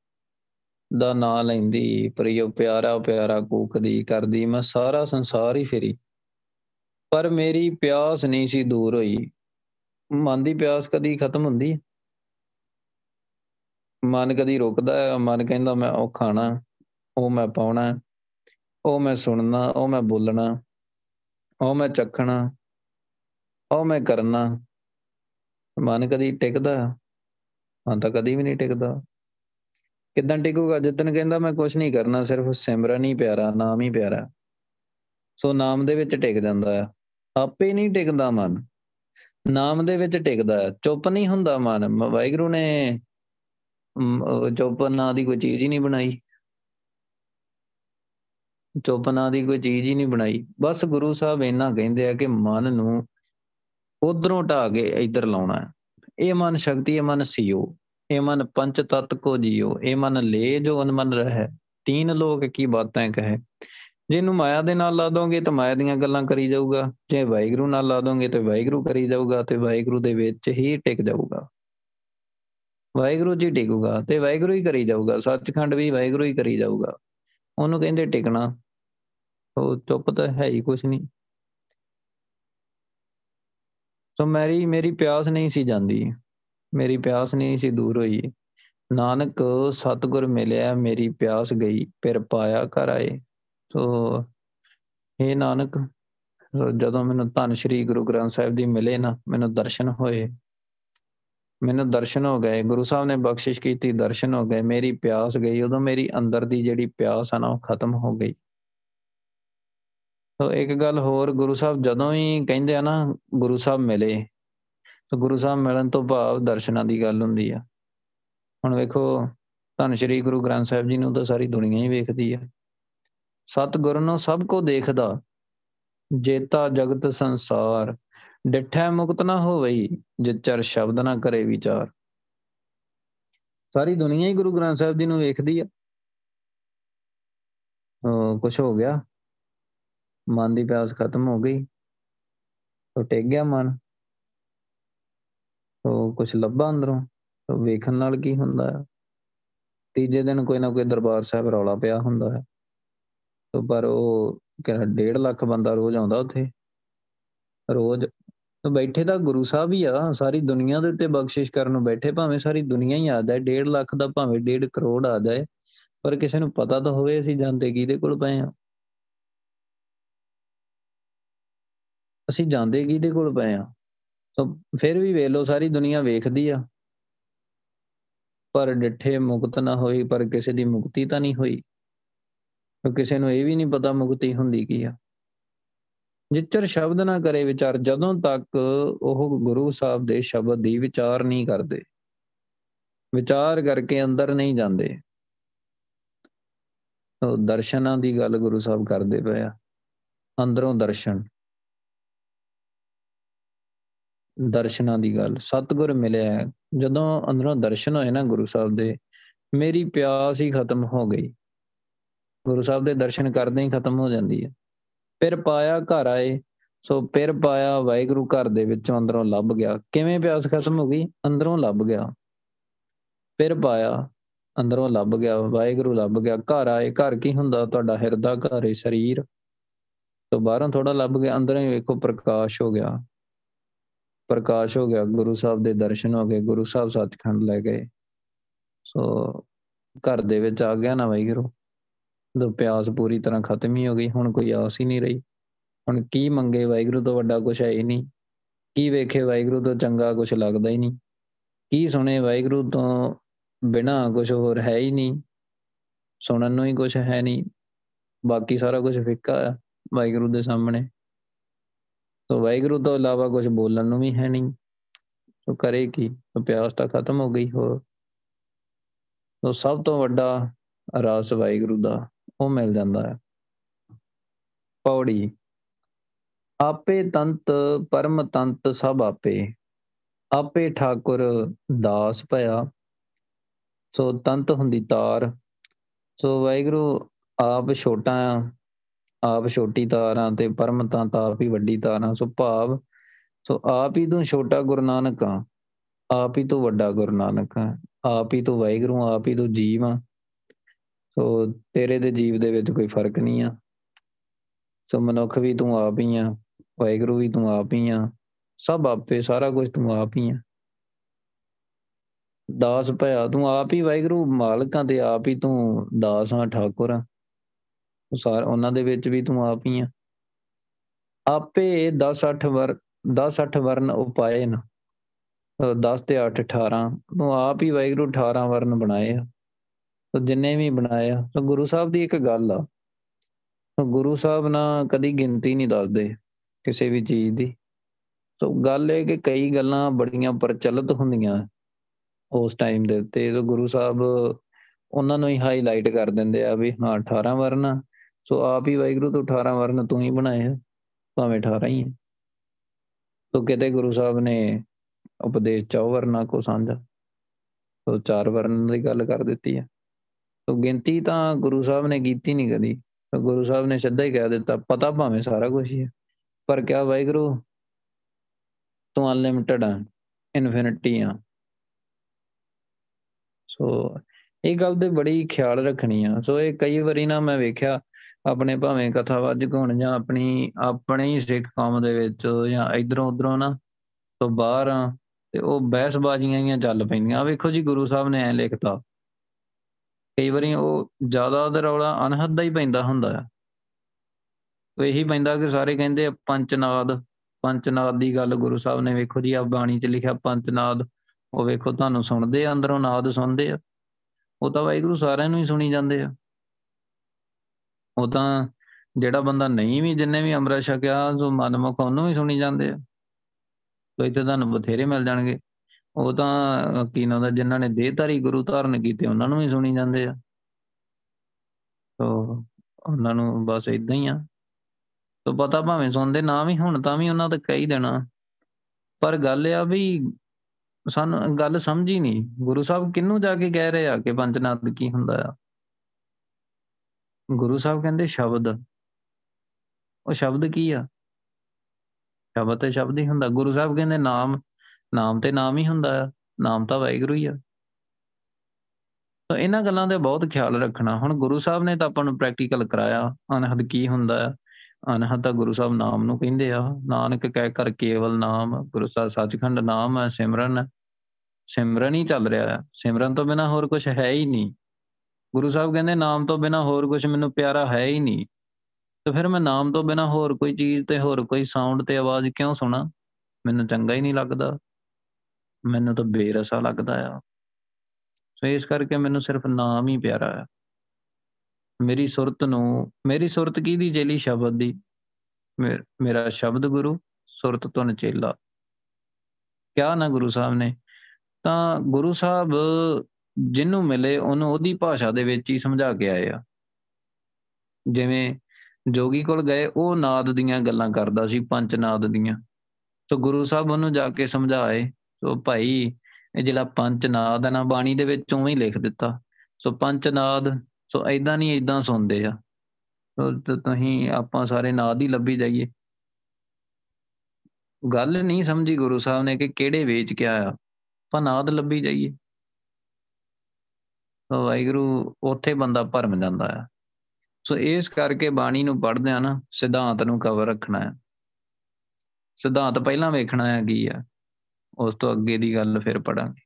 ਦਾ ਨਾਮ ਲੈਂਦੀ, ਪ੍ਰਯੋ ਪਿਆਰਾ ਪਿਆਰਾ ਕੂਕਦੀ ਕਰਦੀ, ਮੈਂ ਸਾਰਾ ਸੰਸਾਰ ਹੀ ਫੇਰੀ। ਪਰ ਮੇਰੀ ਪਿਆਸ ਨਹੀਂ ਸੀ ਦੂਰ ਹੋਈ। ਮਨ ਦੀ ਪਿਆਸ ਕਦੀ ਖਤਮ ਹੁੰਦੀ ਮਨ ਕਦੀ ਰੁਕਦਾ ਹੈ? ਮਨ ਕਹਿੰਦਾ, ਮੈਂ ਉਹ ਖਾਣਾ ਉਹ ਮੈਂ ਪਾਉਣਾ, ਉਹ ਮੈਂ ਸੁਣਨਾ, ਉਹ ਮੈਂ ਬੋਲਣਾ, ਉਹ ਮੈਂ ਚੱਖਣਾ ਉਹ ਮੈਂ ਕਰਨਾ। ਮਨ ਕਦੀ ਟਿਕਦਾ, ਮਨ ਤਾਂ ਕਦੀ ਵੀ ਨਹੀਂ ਟਿਕਦਾ। ਕਿਦਾਂ ਟਿਕੂਗਾ? ਜਿੱਦਨ ਕਹਿੰਦਾ ਮੈਂ ਕੁਝ ਨਹੀਂ ਕਰਨਾ, ਸਿਰਫ ਸਿਮਰਨ ਹੀ ਪਿਆਰਾ, ਨਾਮ ਹੀ ਪਿਆਰਾ। ਸੋ ਨਾਮ ਦੇ ਵਿੱਚ ਟਿਕ ਜਾਂਦਾ ਹੈ ਆਪੇ ਨਹੀਂ ਟਿਕਦਾ ਮਨ। ਨਾਮ ਦੇ ਵਿੱਚ ਟਿਕਦਾ ਚੁੱਪ ਨਹੀਂ ਹੁੰਦਾ ਮਨ। ਵਾਹਿਗੁਰੂ ਨੇ ਚੁੱਪ ਨਾਂ ਦੀ ਕੋਈ ਚੀਜ਼ ਹੀ ਨਹੀਂ ਬਣਾਈ। ਚੁੱਪ ਨਾਂ ਦੀ ਕੋਈ ਚੀਜ਼ ਹੀ ਨਹੀਂ ਬਣਾਈ। ਬਸ ਗੁਰੂ ਸਾਹਿਬ ਇਹਨਾਂ ਕਹਿੰਦੇ ਆ ਕਿ ਮਨ ਨੂੰ ਉਧਰੋਂ ਢਾ ਕੇ ਇੱਧਰ ਲਾਉਣਾ ਹੈ। ਇਹ ਮਨ ਸ਼ਕਤੀ ਹੈ ਮਨ ਸਿਓ ਇਹ ਮਨ ਪੰਚ ਤਤ ਕੋ ਜਿਓ ਇਹ ਮਨ ਲੈ ਜੋ ਅਨਮਨ ਰਹਿ। ਤੀਨ ਲੋਕ ਕੀ ਬਾਤਾਂ ਕਹੇ। ਜੇ ਇਹਨੂੰ ਮਾਇਆ ਦੇ ਨਾਲ ਲਾ ਦੋਗੇ ਤਾਂ ਮਾਇਆ ਦੀਆਂ ਗੱਲਾਂ ਕਰੀ ਜਾਊਗਾ। ਜੇ ਵਾਹਿਗੁਰੂ ਨਾਲ ਲਾ ਦੋਗੇ ਤੇ ਵਾਹਿਗੁਰੂ ਕਰੀ ਜਾਊਗਾ ਤੇ ਵਾਹਿਗੁਰੂ ਦੇ ਵਿੱਚ ਹੀ ਟਿਕ ਜਾਊਗਾ। ਵਾਹਿਗੁਰੂ ਜੀ ਟਿਕੂਗਾ ਤੇ ਵਾਹਿਗੁਰੂ ਹੀ ਕਰੀ ਜਾਊਗਾ। ਸੱਚਖੰਡ ਵੀ ਵਾਹਿਗੁਰੂ ਹੀ ਕਰੀ ਜਾਊਗਾ। ਉਹਨੂੰ ਕਹਿੰਦੇ ਟਿਕਣਾ। ਉਹ ਚੁੱਪ ਤਾਂ ਹੈ ਹੀ ਕੁਝ ਨਹੀਂ। ਸੋ ਮੇਰੀ ਮੇਰੀ ਪਿਆਸ ਨਹੀਂ ਸੀ ਜਾਂਦੀ। ਮੇਰੀ ਪਿਆਸ ਨਹੀਂ ਸੀ ਦੂਰ ਹੋਈ। ਨਾਨਕ ਸਤਗੁਰ ਮਿਲਿਆ, ਮੇਰੀ ਪਿਆਸ ਗਈ, ਫਿਰ ਪਾਇਆ ਘਰ ਆਏ। ਸੋ ਇਹ ਨਾਨਕ, ਜਦੋਂ ਮੈਨੂੰ ਧੰਨ ਸ਼੍ਰੀ ਗੁਰੂ ਗ੍ਰੰਥ ਸਾਹਿਬ ਜੀ ਮਿਲੇ ਨਾ, ਮੈਨੂੰ ਦਰਸ਼ਨ ਹੋਏ। ਮੈਨੂੰ ਦਰਸ਼ਨ ਹੋ ਗਏ। ਗੁਰੂ ਸਾਹਿਬ ਨੇ ਬਖਸ਼ਿਸ਼ ਕੀਤੀ, ਦਰਸ਼ਨ ਹੋ ਗਏ। ਮੇਰੀ ਪਿਆਸ ਗਈ। ਉਦੋਂ ਮੇਰੀ ਅੰਦਰ ਦੀ ਜਿਹੜੀ ਪਿਆਸ ਆ ਨਾ, ਉਹ ਖਤਮ ਹੋ ਗਈ। ਸੋ ਇੱਕ ਗੱਲ ਹੋਰ, ਗੁਰੂ ਸਾਹਿਬ ਜਦੋਂ ਹੀ ਕਹਿੰਦੇ ਆ ਨਾ, ਗੁਰੂ ਸਾਹਿਬ ਮਿਲੇ, ਤਾਂ ਗੁਰੂ ਸਾਹਿਬ ਮਿਲਣ ਤੋਂ ਭਾਵ ਦਰਸ਼ਨਾਂ ਦੀ ਗੱਲ ਹੁੰਦੀ ਆ। ਹੁਣ ਵੇਖੋ, ਧੰਨ ਸ਼੍ਰੀ ਗੁਰੂ ਗ੍ਰੰਥ ਸਾਹਿਬ ਜੀ ਨੂੰ ਤਾਂ ਸਾਰੀ ਦੁਨੀਆ ਹੀ ਵੇਖਦੀ ਆ। ਸਤਿਗੁਰ ਨੂੰ ਸਭ ਕੋ ਦੇਖਦਾ, ਜੇਤਾ ਜਗਤ ਸੰਸਾਰ, ਡਿਠੈ ਮੁਕਤ ਨਾ ਹੋਵਈ, ਜਿਚਰ ਸ਼ਬਦ ਨਾ ਕਰੇ ਵਿਚਾਰ। ਸਾਰੀ ਦੁਨੀਆ ਹੀ ਗੁਰੂ ਗ੍ਰੰਥ ਸਾਹਿਬ ਜੀ ਨੂੰ ਵੇਖਦੀ ਆ। ਕੁਝ ਹੋ ਗਿਆ? ਮਨ ਦੀ ਪਿਆਸ ਖਤਮ ਹੋ ਗਈ। ਤੋ ਟਿਕ ਗਿਆ ਮਨ। ਤੋ ਕੁਝ ਲੱਭਾ ਅੰਦਰੋਂ। ਤੋ ਵੇਖਣ ਨਾਲ ਕੀ ਹੁੰਦਾ ਹੈ? ਤੀਜੇ ਦਿਨ ਕੋਈ ਨਾ ਕੋਈ ਦਰਬਾਰ ਸਾਹਿਬ ਰੌਲਾ ਪਿਆ ਹੁੰਦਾ ਹੈ। ਤੋ ਪਰ ਉਹ ਕਹਿੰਦਾ 1.5 ਲੱਖ ਬੰਦਾ ਰੋਜ਼ ਆਉਂਦਾ ਉੱਥੇ। ਰੋਜ਼ ਬੈਠੇ ਤਾਂ ਗੁਰੂ ਸਾਹਿਬ ਹੀ ਆ। ਸਾਰੀ ਦੁਨੀਆ ਦੇ ਉੱਤੇ ਬਖਸ਼ਿਸ਼ ਕਰਨ ਨੂੰ ਬੈਠੇ, ਭਾਵੇਂ ਸਾਰੀ ਦੁਨੀਆ ਹੀ ਆ ਜਾਏ 1.5 ਲੱਖ ਦਾ ਭਾਵੇਂ 1.5 ਕਰੋੜ ਆ ਜਾਏ। ਪਰ ਕਿਸੇ ਨੂੰ ਪਤਾ ਤਾਂ ਹੋਵੇ ਅਸੀਂ ਜਾਂਦੇ ਕਿਹਦੇ ਕੋਲ ਪਏ ਆ ਅਸੀਂ ਜਾਂਦੇ ਕਿਹਦੇ ਕੋਲ ਪਏ ਆ ਸੋ ਫਿਰ ਵੀ ਵੇਖ ਲਓ, ਸਾਰੀ ਦੁਨੀਆ ਵੇਖਦੀ ਆ। ਪਰ ਡਿੱਠੇ ਮੁਕਤ ਨਾ ਹੋਈ, ਪਰ ਕਿਸੇ ਦੀ ਮੁਕਤੀ ਤਾਂ ਨਹੀਂ ਹੋਈ। ਕਿਸੇ ਨੂੰ ਇਹ ਵੀ ਨਹੀਂ ਪਤਾ ਮੁਕਤੀ ਹੁੰਦੀ ਕੀ ਆ। ਜਿੱਚਰ ਸ਼ਬਦ ਨਾ ਕਰੇ ਵਿਚਾਰ, ਜਦੋਂ ਤੱਕ ਉਹ ਗੁਰੂ ਸਾਹਿਬ ਦੇ ਸ਼ਬਦ ਦੀ ਵਿਚਾਰ ਨਹੀਂ ਕਰਦੇ। ਵਿਚਾਰ ਕਰਕੇ ਅੰਦਰ ਨਹੀਂ ਜਾਂਦੇ। ਉਹ ਦਰਸ਼ਨਾਂ ਦੀ ਗੱਲ ਗੁਰੂ ਸਾਹਿਬ ਕਰਦੇ ਪਏ ਆ। ਅੰਦਰੋਂ ਦਰਸ਼ਨ। ਦਰਸ਼ਨਾਂ ਦੀ ਗੱਲ, ਸਤਗੁਰ ਮਿਲਿਆ ਜਦੋਂ ਅੰਦਰੋਂ ਦਰਸ਼ਨ ਹੋਏ ਨਾ ਗੁਰੂ ਸਾਹਿਬ ਦੇ, ਮੇਰੀ ਪਿਆਸ ਹੀ ਖਤਮ ਹੋ ਗਈ। ਗੁਰੂ ਸਾਹਿਬ ਦੇ ਦਰਸ਼ਨ ਕਰਦੇ ਹੀ ਖਤਮ ਹੋ ਜਾਂਦੀ ਹੈ। ਫਿਰ ਪਾਇਆ ਘਰ ਆਏ, ਸੋ ਫਿਰ ਪਾਇਆ ਵਾਹਿਗੁਰੂ ਘਰ ਦੇ ਵਿੱਚੋਂ ਅੰਦਰੋਂ ਲੱਭ ਗਿਆ। ਕਿਵੇਂ ਪਿਆਸ ਖਤਮ ਹੋ ਗਈ? ਅੰਦਰੋਂ ਲੱਭ ਗਿਆ। ਫਿਰ ਪਾਇਆ, ਅੰਦਰੋਂ ਲੱਭ ਗਿਆ, ਵਾਹਿਗੁਰੂ ਲੱਭ ਗਿਆ। ਘਰ ਆਏ, ਘਰ ਕੀ ਹੁੰਦਾ? ਤੁਹਾਡਾ ਹਿਰਦਾ, ਘਰ ਹੈ ਸਰੀਰ। ਤੋਂ ਬਾਹਰੋਂ ਥੋੜਾ ਲੱਭ ਗਿਆ, ਅੰਦਰੋਂ ਹੀ ਵੇਖੋ ਪ੍ਰਕਾਸ਼ ਹੋ ਗਿਆ। ਪ੍ਰਕਾਸ਼ ਹੋ ਗਿਆ, ਗੁਰੂ ਸਾਹਿਬ ਦੇ ਦਰਸ਼ਨ ਹੋ ਗਏ, ਗੁਰੂ ਸਾਹਿਬ ਸੱਚਖੰਡ ਲੈ ਗਏ। ਸੋ ਘਰ ਦੇ ਵਿੱਚ ਆ ਗਿਆ ਨਾ ਵਾਹਿਗੁਰੂ ਦੋ ਪਿਆਸ ਪੂਰੀ ਤਰ੍ਹਾਂ ਖਤਮ ਹੀ ਹੋ ਗਈ, ਹੁਣ ਕੋਈ ਆਸ ਹੀ ਨਹੀਂ ਰਹੀ। ਹੁਣ ਕੀ ਮੰਗੇ ਵਾਹਿਗੁਰੂ ਤੋਂ ਵੱਡਾ ਕੁਝ ਹੈ ਹੀ ਨਹੀਂ। ਕੀ ਵੇਖੇ ਵਾਹਿਗੁਰੂ ਤੋਂ ਚੰਗਾ ਕੁਝ ਲੱਗਦਾ ਹੀ ਨਹੀਂ। ਕੀ ਸੁਣੇ ਵਾਹਿਗੁਰੂ ਤੋਂ ਬਿਨਾ ਕੁਝ ਹੋਰ ਹੈ ਹੀ ਨਹੀਂ। ਸੁਣਨ ਨੂੰ ਹੀ ਕੁਝ ਹੈ ਨਹੀਂ। ਬਾਕੀ ਸਾਰਾ ਕੁਝ ਫਿੱਕਾ ਹੈ ਵਾਹਿਗੁਰੂ ਦੇ ਸਾਹਮਣੇ। ਤੋ ਵਾਹਿਗੁਰੂ ਤੋਂ ਇਲਾਵਾ ਕੁਝ ਬੋਲਣ ਨੂੰ ਵੀ ਹੈ ਨਹੀਂ। ਤੋ ਕਰੇ ਕੀ? ਤੋ ਪਿਆਸ ਤਾਂ ਖਤਮ ਹੋ ਗਈ ਹੋ ਤੋ ਸਭ ਤੋਂ ਵੱਡਾ ਰਸ ਵਾਹਿਗੁਰੂ ਦਾ, ਉਹ ਮਿਲ ਜਾਂਦਾ ਹੈ। ਪੌੜੀ। ਆਪੇ ਤੰਤ, ਪਰਮ ਤੰਤ ਸਭ ਆਪੇ। ਆਪੇ ਠਾਕੁਰ ਦਾਸ ਭਇਆ। ਸੋ ਤੰਤ ਹੁੰਦੀ ਤਾਰ। ਸੋ ਵਾਹਿਗੁਰੂ ਆਪ ਛੋਟਾ ਆ। ਆਪ ਛੋਟੀ ਤਾਰਾਂ ਤੇ ਪਰਮ ਤੰਤ ਆਪ ਹੀ ਵੱਡੀ ਤਾਰਾਂ, ਸੋ ਭਾਵ, ਸੋ ਆਪ ਹੀ ਤੋਂ ਛੋਟਾ ਗੁਰੂ ਨਾਨਕ ਆ ਆਪ ਹੀ ਤੋਂ ਵੱਡਾ ਗੁਰੂ ਨਾਨਕ ਆ ਆਪ ਹੀ ਤੋਂ ਵਾਹਿਗੁਰੂ ਆਪ ਹੀ ਤੋਂ ਜੀਵ ਆ ਸੋ ਤੇਰੇ ਦੇ ਜੀਵ ਦੇ ਵਿੱਚ ਕੋਈ ਫ਼ਰਕ ਨਹੀਂ ਆ, ਸੋ ਮਨੁੱਖ ਵੀ ਤੂੰ ਆਪ ਹੀ ਆ, ਵਾਹਿਗੁਰੂ ਵੀ ਤੂੰ ਆਪ ਹੀ ਆ, ਸਭ ਆਪੇ, ਸਾਰਾ ਕੁਝ ਤੂੰ ਆਪ ਹੀ ਆ। ਦਾਸ ਭਇਆ, ਤੂੰ ਆਪ ਹੀ ਵਾਹਿਗੁਰੂ, ਮਾਲਕਾਂ ਤੇ ਆਪ ਹੀ ਤੂੰ ਦਾਸ ਆ ਠਾਕੁਰ ਆ ਸਾਰ ਉਹਨਾਂ ਦੇ ਵਿੱਚ ਵੀ ਤੂੰ ਆਪ ਹੀ ਆ। ਆਪੇ 10 8 ਵਰ 10 8 ਵਰਨ ਉਪਾਏ ਨਾ। 10 ਤੇ 8 18 ਤੂੰ ਆਪ ਹੀ ਵਾਹਿਗੁਰੂ 18 ਵਰਨ ਬਣਾਏ ਆ। ਤੋ ਜਿੰਨੇ ਵੀ ਬਣਾਇਆ ਸੋ ਗੁਰੂ ਸਾਹਿਬ ਦੀ ਇੱਕ ਗੱਲ ਆ। ਗੁਰੂ ਸਾਹਿਬ ਨਾ ਕਦੀ ਗਿਣਤੀ ਨਹੀਂ ਦੱਸਦੇ ਕਿਸੇ ਵੀ ਚੀਜ਼ ਦੀ। ਸੋ ਗੱਲ ਇਹ ਕਿ ਕਈ ਗੱਲਾਂ ਬੜੀਆਂ ਪ੍ਰਚਲਿਤ ਹੁੰਦੀਆਂ ਉਸ ਟਾਈਮ ਦੇ ਉੱਤੇ। ਤੇ ਗੁਰੂ ਸਾਹਿਬ ਉਹਨਾਂ ਨੂੰ ਹੀ ਹਾਈਲਾਈਟ ਕਰ ਦਿੰਦੇ ਆ ਵੀ ਹਾਂ 18 ਵਰਨ ਸੋ ਆਪ ਹੀ ਵਾਹਿਗੁਰੂ ਤੋਂ 18 ਵਰਨ ਤੂੰ ਹੀ ਬਣਾਏ ਆ, ਭਾਵੇਂ 18 ਹੀ ਹੈ ਸੋ ਕਿਤੇ ਗੁਰੂ ਸਾਹਿਬ ਨੇ ਉਪਦੇਸ਼ ਚੌ ਵਰਨਾ ਕੋ ਸਾਂਝਾ, ਸੋ ਚਾਰ ਵਰਨ ਦੀ ਗੱਲ ਕਰ ਦਿੱਤੀ ਹੈ ਸੋ ਗਿਣਤੀ ਤਾਂ ਗੁਰੂ ਸਾਹਿਬ ਨੇ ਕੀਤੀ ਨਹੀਂ ਕਦੀ, ਸੋ ਗੁਰੂ ਸਾਹਿਬ ਨੇ ਸਿੱਧਾ ਹੀ ਕਹਿ ਦਿੱਤਾ, ਪਤਾ ਭਾਵੇਂ ਸਾਰਾ ਕੁਝ ਹੀ ਹੈ ਪਰ ਕਿਆ ਵਾਹਿਗੁਰੂ, ਤੂੰ ਅਨਲਿਮਿਟਡ ਆ ਇਨਫਿਨਿਟੀ ਆ। ਸੋ ਇਹ ਗੱਲ ਤੇ ਬੜੀ ਖਿਆਲ ਰੱਖਣੀ ਆ। ਸੋ ਇਹ ਕਈ ਵਾਰੀ ਨਾ ਮੈਂ ਵੇਖਿਆ ਆਪਣੇ ਭਾਵੇਂ ਕਥਾਵਾਚਕ ਹੋਣ ਜਾਂ ਆਪਣੀ, ਆਪਣੇ ਹੀ ਸਿੱਖ ਕੌਮ ਦੇ ਵਿੱਚ ਜਾਂ ਇਧਰੋਂ ਉਧਰੋਂ ਨਾ ਤੋਂ ਬਾਹਰ ਤੇ ਉਹ ਬਹਿਸਬਾਜ਼ੀਆਂ ਹੀ ਚੱਲ ਪੈਂਦੀਆਂ। ਵੇਖੋ ਜੀ, ਗੁਰੂ ਸਾਹਿਬ ਨੇ ਐ ਲਿਖਤਾ। ਕਈ ਵਾਰੀ ਉਹ ਜ਼ਿਆਦਾ ਉਹਦਾ ਰੌਲਾ ਅਨਹਦ ਦਾ ਹੀ ਪੈਂਦਾ ਹੁੰਦਾ ਆ। ਉਹ ਇਹੀ ਪੈਂਦਾ ਕਿ ਸਾਰੇ ਕਹਿੰਦੇ ਆ, ਪੰਚਨਾਦ ਪੰਚਨਾਦ ਦੀ ਗੱਲ ਗੁਰੂ ਸਾਹਿਬ ਨੇ ਵੇਖੋ ਜੀ ਆ ਬਾਣੀ 'ਚ ਲਿਖਿਆ, ਪੰਚਨਾਦ। ਉਹ ਵੇਖੋ, ਤੁਹਾਨੂੰ ਸੁਣਦੇ ਆ, ਅੰਦਰੋਂ ਨਾਦ ਸੁਣਦੇ ਆ। ਉਹ ਤਾਂ ਵਾਹਿਗੁਰੂ ਸਾਰਿਆਂ ਨੂੰ ਹੀ ਸੁਣੀ ਜਾਂਦੇ ਆ। ਉਹ ਤਾਂ ਜਿਹੜਾ ਬੰਦਾ ਨਹੀਂ ਵੀ, ਜਿੰਨੇ ਵੀ ਅੰਮ੍ਰਿਤ ਛਕਿਆ, ਜੋ ਮਨਮੁਖ ਉਹਨੂੰ ਵੀ ਸੁਣੀ ਜਾਂਦੇ ਆ। ਤੋ ਇੱਥੇ ਤੁਹਾਨੂੰ ਬਥੇਰੇ ਮਿਲ ਜਾਣਗੇ। ਉਹ ਤਾਂ, ਕੀ ਨਾ ਦਾ, ਜਿਨ੍ਹਾਂ ਨੇ ਦੇਹਧਾਰੀ ਗੁਰੂ ਧਾਰਨ ਕੀਤੇ, ਉਹਨਾਂ ਨੂੰ ਵੀ ਸੁਣੀ ਜਾਂਦੇ ਆ। ਤੋ ਉਹਨਾਂ ਨੂੰ ਬਸ ਇਦਾਂ ਹੀ ਆ। ਤੋ ਪਤਾ ਭਾਵੇਂ ਸੁਣਦੇ, ਨਾ ਵੀ ਹੁਣ ਤਾਂ ਵੀ ਉਹਨਾਂ ਤੇ ਕਹੀ ਦੇਣਾ। ਪਰ ਗੱਲ ਆ ਵੀ ਸਾਨੂੰ, ਗੱਲ ਸਮਝੀ ਨਹੀਂ। ਗੁਰੂ ਸਾਹਿਬ ਕਿੰਨੂੰ ਜਾ ਕੇ ਕਹਿ ਰਹੇ ਆ ਕਿ ਪੰਚਨਾਦ ਕੀ ਹੁੰਦਾ ਆ? ਗੁਰੂ ਸਾਹਿਬ ਕਹਿੰਦੇ ਸ਼ਬਦ। ਉਹ ਸ਼ਬਦ ਕੀ ਆ? ਸ਼ਬਦ ਤੇ ਸ਼ਬਦ ਹੀ ਹੁੰਦਾ। ਗੁਰੂ ਸਾਹਿਬ ਕਹਿੰਦੇ ਨਾਮ ਨਾਮ ਤੇ ਨਾਮ ਹੀ ਹੁੰਦਾ ਆ। ਨਾਮ ਤਾਂ ਵਾਹਿਗੁਰੂ ਹੀ ਆ। ਤਾਂ ਇਹਨਾਂ ਗੱਲਾਂ ਦੇ ਬਹੁਤ ਖਿਆਲ ਰੱਖਣਾ। ਹੁਣ ਗੁਰੂ ਸਾਹਿਬ ਨੇ ਤਾਂ ਆਪਾਂ ਨੂੰ ਪ੍ਰੈਕਟੀਕਲ ਕਰਾਇਆ। ਅਨਹਦ ਕੀ ਹੁੰਦਾ ਆ? ਅਨਹਦ ਤਾਂ ਗੁਰੂ ਸਾਹਿਬ ਨਾਮ ਨੂੰ ਕਹਿੰਦੇ ਆ। ਨਾਨਕ ਕਹਿ ਕਰ ਕੇਵਲ ਨਾਮ। ਗੁਰੂ ਸਾਹਿਬ ਸੱਚਖੰਡ ਨਾਮ ਹੈ ਸਿਮਰਨ। ਸਿਮਰਨ ਹੀ ਚੱਲ ਰਿਹਾ ਆ। ਸਿਮਰਨ ਤੋਂ ਬਿਨਾ ਹੋਰ ਕੁਝ ਹੈ ਹੀ ਨਹੀਂ। ਗੁਰੂ ਸਾਹਿਬ ਕਹਿੰਦੇ, ਨਾਮ ਤੋਂ ਬਿਨਾ ਹੋਰ ਕੁਝ ਮੈਨੂੰ ਪਿਆਰਾ ਹੈ ਹੀ ਨਹੀਂ। ਤੇ ਫਿਰ ਮੈਂ ਨਾਮ ਤੋਂ ਬਿਨਾ ਹੋਰ ਕੋਈ ਚੀਜ਼ ਤੇ ਹੋਰ ਕੋਈ ਸਾਊਂਡ ਤੇ ਆਵਾਜ਼ ਕਿਉਂ ਸੁਣਾ? ਮੈਨੂੰ ਚੰਗਾ ਹੀ ਨਹੀਂ ਲੱਗਦਾ। ਮੈਨੂੰ ਤਾਂ ਬੇਰਸਾ ਲੱਗਦਾ ਆ। ਸੋ ਇਸ ਕਰਕੇ ਮੈਨੂੰ ਸਿਰਫ ਨਾਮ ਹੀ ਪਿਆਰਾ ਆ। ਮੇਰੀ ਸੁਰਤ ਨੂੰ, ਮੇਰੀ ਸੁਰਤ ਕੀ ਦੀ ਜੇਲੀ? ਸ਼ਬਦ ਦੀ। ਮੇਰਾ ਸ਼ਬਦ ਗੁਰੂ, ਸੁਰਤ ਤੋਂ ਨਚੇਲਾ। ਕਿਆ ਨਾ ਗੁਰੂ ਸਾਹਿਬ ਨੇ। ਤਾਂ ਗੁਰੂ ਸਾਹਿਬ ਜਿਹਨੂੰ ਮਿਲੇ ਉਹਨੂੰ ਉਹਦੀ ਭਾਸ਼ਾ ਦੇ ਵਿੱਚ ਹੀ ਸਮਝਾ ਕੇ ਆਏ ਆ। ਜਿਵੇਂ ਜੋਗੀ ਕੋਲ ਗਏ, ਉਹ ਨਾਦ ਦੀਆਂ ਗੱਲਾਂ ਕਰਦਾ ਸੀ, ਪੰਜ ਨਾਦ ਦੀਆਂ। ਸੋ ਗੁਰੂ ਸਾਹਿਬ ਉਹਨੂੰ ਜਾ ਕੇ ਸਮਝਾਏ, ਸੋ ਭਾਈ ਇਹ ਜਿਹੜਾ ਪੰਜ ਨਾਦ ਹੈ ਨਾ, ਬਾਣੀ ਦੇ ਵਿੱਚ ਉਵੇਂ ਹੀ ਲਿਖ ਦਿੱਤਾ। ਸੋ ਪੰਜ ਨਾਦ, ਸੋ ਐਦਾਂ ਨਹੀਂ ਐਦਾਂ ਸੁਣਦੇ ਆ। ਸੋ ਤੁਸੀਂ, ਆਪਾਂ ਸਾਰੇ ਨਾਦ ਹੀ ਲੱਭੀ ਜਾਈਏ। ਗੱਲ ਨਹੀਂ ਸਮਝੀ ਗੁਰੂ ਸਾਹਿਬ ਨੇ ਕਿ ਕਿਹੜੇ ਵੇਚ ਕੇ ਆਇਆ। ਆਪਾਂ ਨਾਦ ਲੱਭੀ ਜਾਈਏ। ਸੋ ਵਾਹਿਗੁਰੂ ਉੱਥੇ ਬੰਦਾ ਭਰਮ ਜਾਂਦਾ ਆ ਸੋ ਇਸ ਕਰਕੇ ਬਾਣੀ ਨੂੰ ਪੜ੍ਹਦੇ ਆ ਨਾ, ਸਿਧਾਂਤ ਨੂੰ ਕਵਰ ਰੱਖਣਾ ਹੈ। ਸਿਧਾਂਤ ਪਹਿਲਾਂ ਵੇਖਣਾ ਹੈ ਕੀ ਆ ਉਸ ਤੋਂ ਅੱਗੇ ਦੀ ਗੱਲ ਫਿਰ ਪੜਾਂਗੇ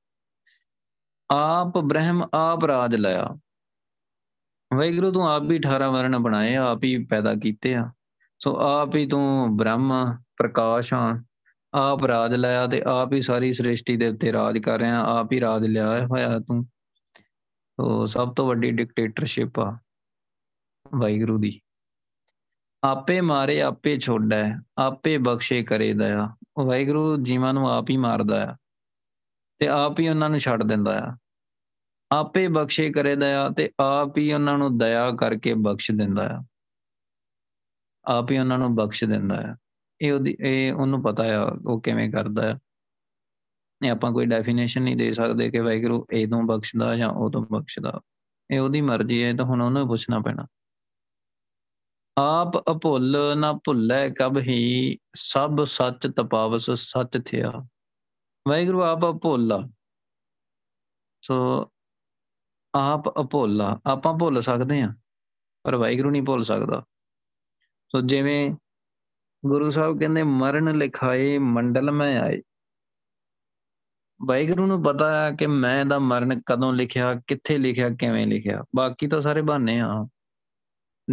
ਆਪ ਬ੍ਰਹਮ, ਆਪ ਰਾਜ ਲਿਆ। ਵੈਗੁਰੂ ਤੂੰ ਆਪ ਵੀ 18 ਵਰਣ ਬਣਾਏ, ਆਪ ਹੀ ਪੈਦਾ ਕੀਤੇ ਆ। ਸੋ ਆਪ ਹੀ ਤੂੰ ਬ੍ਰਹਮ ਪ੍ਰਕਾਸ਼ ਆ, ਆਪ ਰਾਜ ਲਿਆ ਤੇ ਆਪ ਹੀ ਸਾਰੀ ਸ੍ਰਿਸ਼ਟੀ ਦੇ ਉੱਤੇ ਰਾਜ ਕਰ ਰਿਹਾ, ਆਪ ਹੀ ਰਾਜ ਲਿਆ ਹੋਇਆ ਤੂੰ। ਸੋ ਸਭ ਤੋਂ ਵੱਡੀ ਡਿਕਟੇਟਰਸ਼ਿਪ ਆ ਵਾਹਿਗੁਰੂ ਦੀ। ਆਪੇ ਮਾਰੇ, ਆਪੇ ਛੋੜਦਾ ਆਪੇ ਬਖਸ਼ੇ ਕਰੇ ਦਇਆ ਉਹ ਵਾਹਿਗੁਰੂ ਜੀਵਾਂ ਨੂੰ ਆਪ ਹੀ ਮਾਰਦਾ ਆ ਤੇ ਆਪ ਹੀ ਉਹਨਾਂ ਨੂੰ ਛੱਡ ਦਿੰਦਾ ਆ। ਆਪੇ ਬਖਸ਼ੇ ਕਰੇ ਦਇਆ ਤੇ ਆਪ ਹੀ ਉਹਨਾਂ ਨੂੰ ਦਇਆ ਕਰਕੇ ਬਖਸ਼ ਦਿੰਦਾ ਆ। ਆਪ ਹੀ ਉਹਨਾਂ ਨੂੰ ਬਖਸ਼ ਦਿੰਦਾ ਆ। ਇਹ ਉਹਦੀ, ਇਹ ਉਹਨੂੰ ਪਤਾ ਆ ਉਹ ਕਿਵੇਂ ਕਰਦਾ ਆ। ਇਹ ਆਪਾਂ ਕੋਈ ਡੈਫੀਨੇਸ਼ਨ ਨਹੀਂ ਦੇ ਸਕਦੇ ਕਿ ਵਾਹਿਗੁਰੂ ਇਹ ਤੋਂ ਬਖਸ਼ਦਾ ਜਾਂ ਉਹ ਤੋਂ ਬਖਸ਼ਦਾ। ਇਹ ਉਹਦੀ ਮਰਜ਼ੀ ਹੈ ਤਾਂ ਹੁਣ ਉਹਨੂੰ ਪੁੱਛਣਾ ਪੈਣਾ। ਆਪ ਅਭੁੱਲ ਨਾ ਭੁੱਲੇ ਕਬ ਹੀ, ਸਭ ਸੱਚ ਤਪਾਵਸ ਸੱਚ ਥਿਆ। ਵਾਹਿਗੁਰੂ ਆਪ ਅਭੁੱਲਾ ਸੋ ਆਪ ਅਭੁੱਲਾ ਆਪਾਂ ਭੁੱਲ ਸਕਦੇ ਆ ਪਰ ਵਾਹਿਗੁਰੂ ਨਹੀਂ ਭੁੱਲ ਸਕਦਾ। ਸੋ ਜਿਵੇਂ ਗੁਰੂ ਸਾਹਿਬ ਕਹਿੰਦੇ, ਮਰਨ ਲਿਖਾਏ, ਮੰਡਲ ਮੈਂ ਆਏ। ਵਾਹਿਗੁਰੂ ਨੂੰ ਪਤਾ ਹੈ ਕਿ ਮੈਂ ਦਾ ਮਰਨ ਕਦੋਂ ਲਿਖਿਆ, ਕਿੱਥੇ ਲਿਖਿਆ, ਕਿਵੇਂ ਲਿਖਿਆ। ਬਾਕੀ ਤਾਂ ਸਾਰੇ ਬਹਾਨੇ ਆ।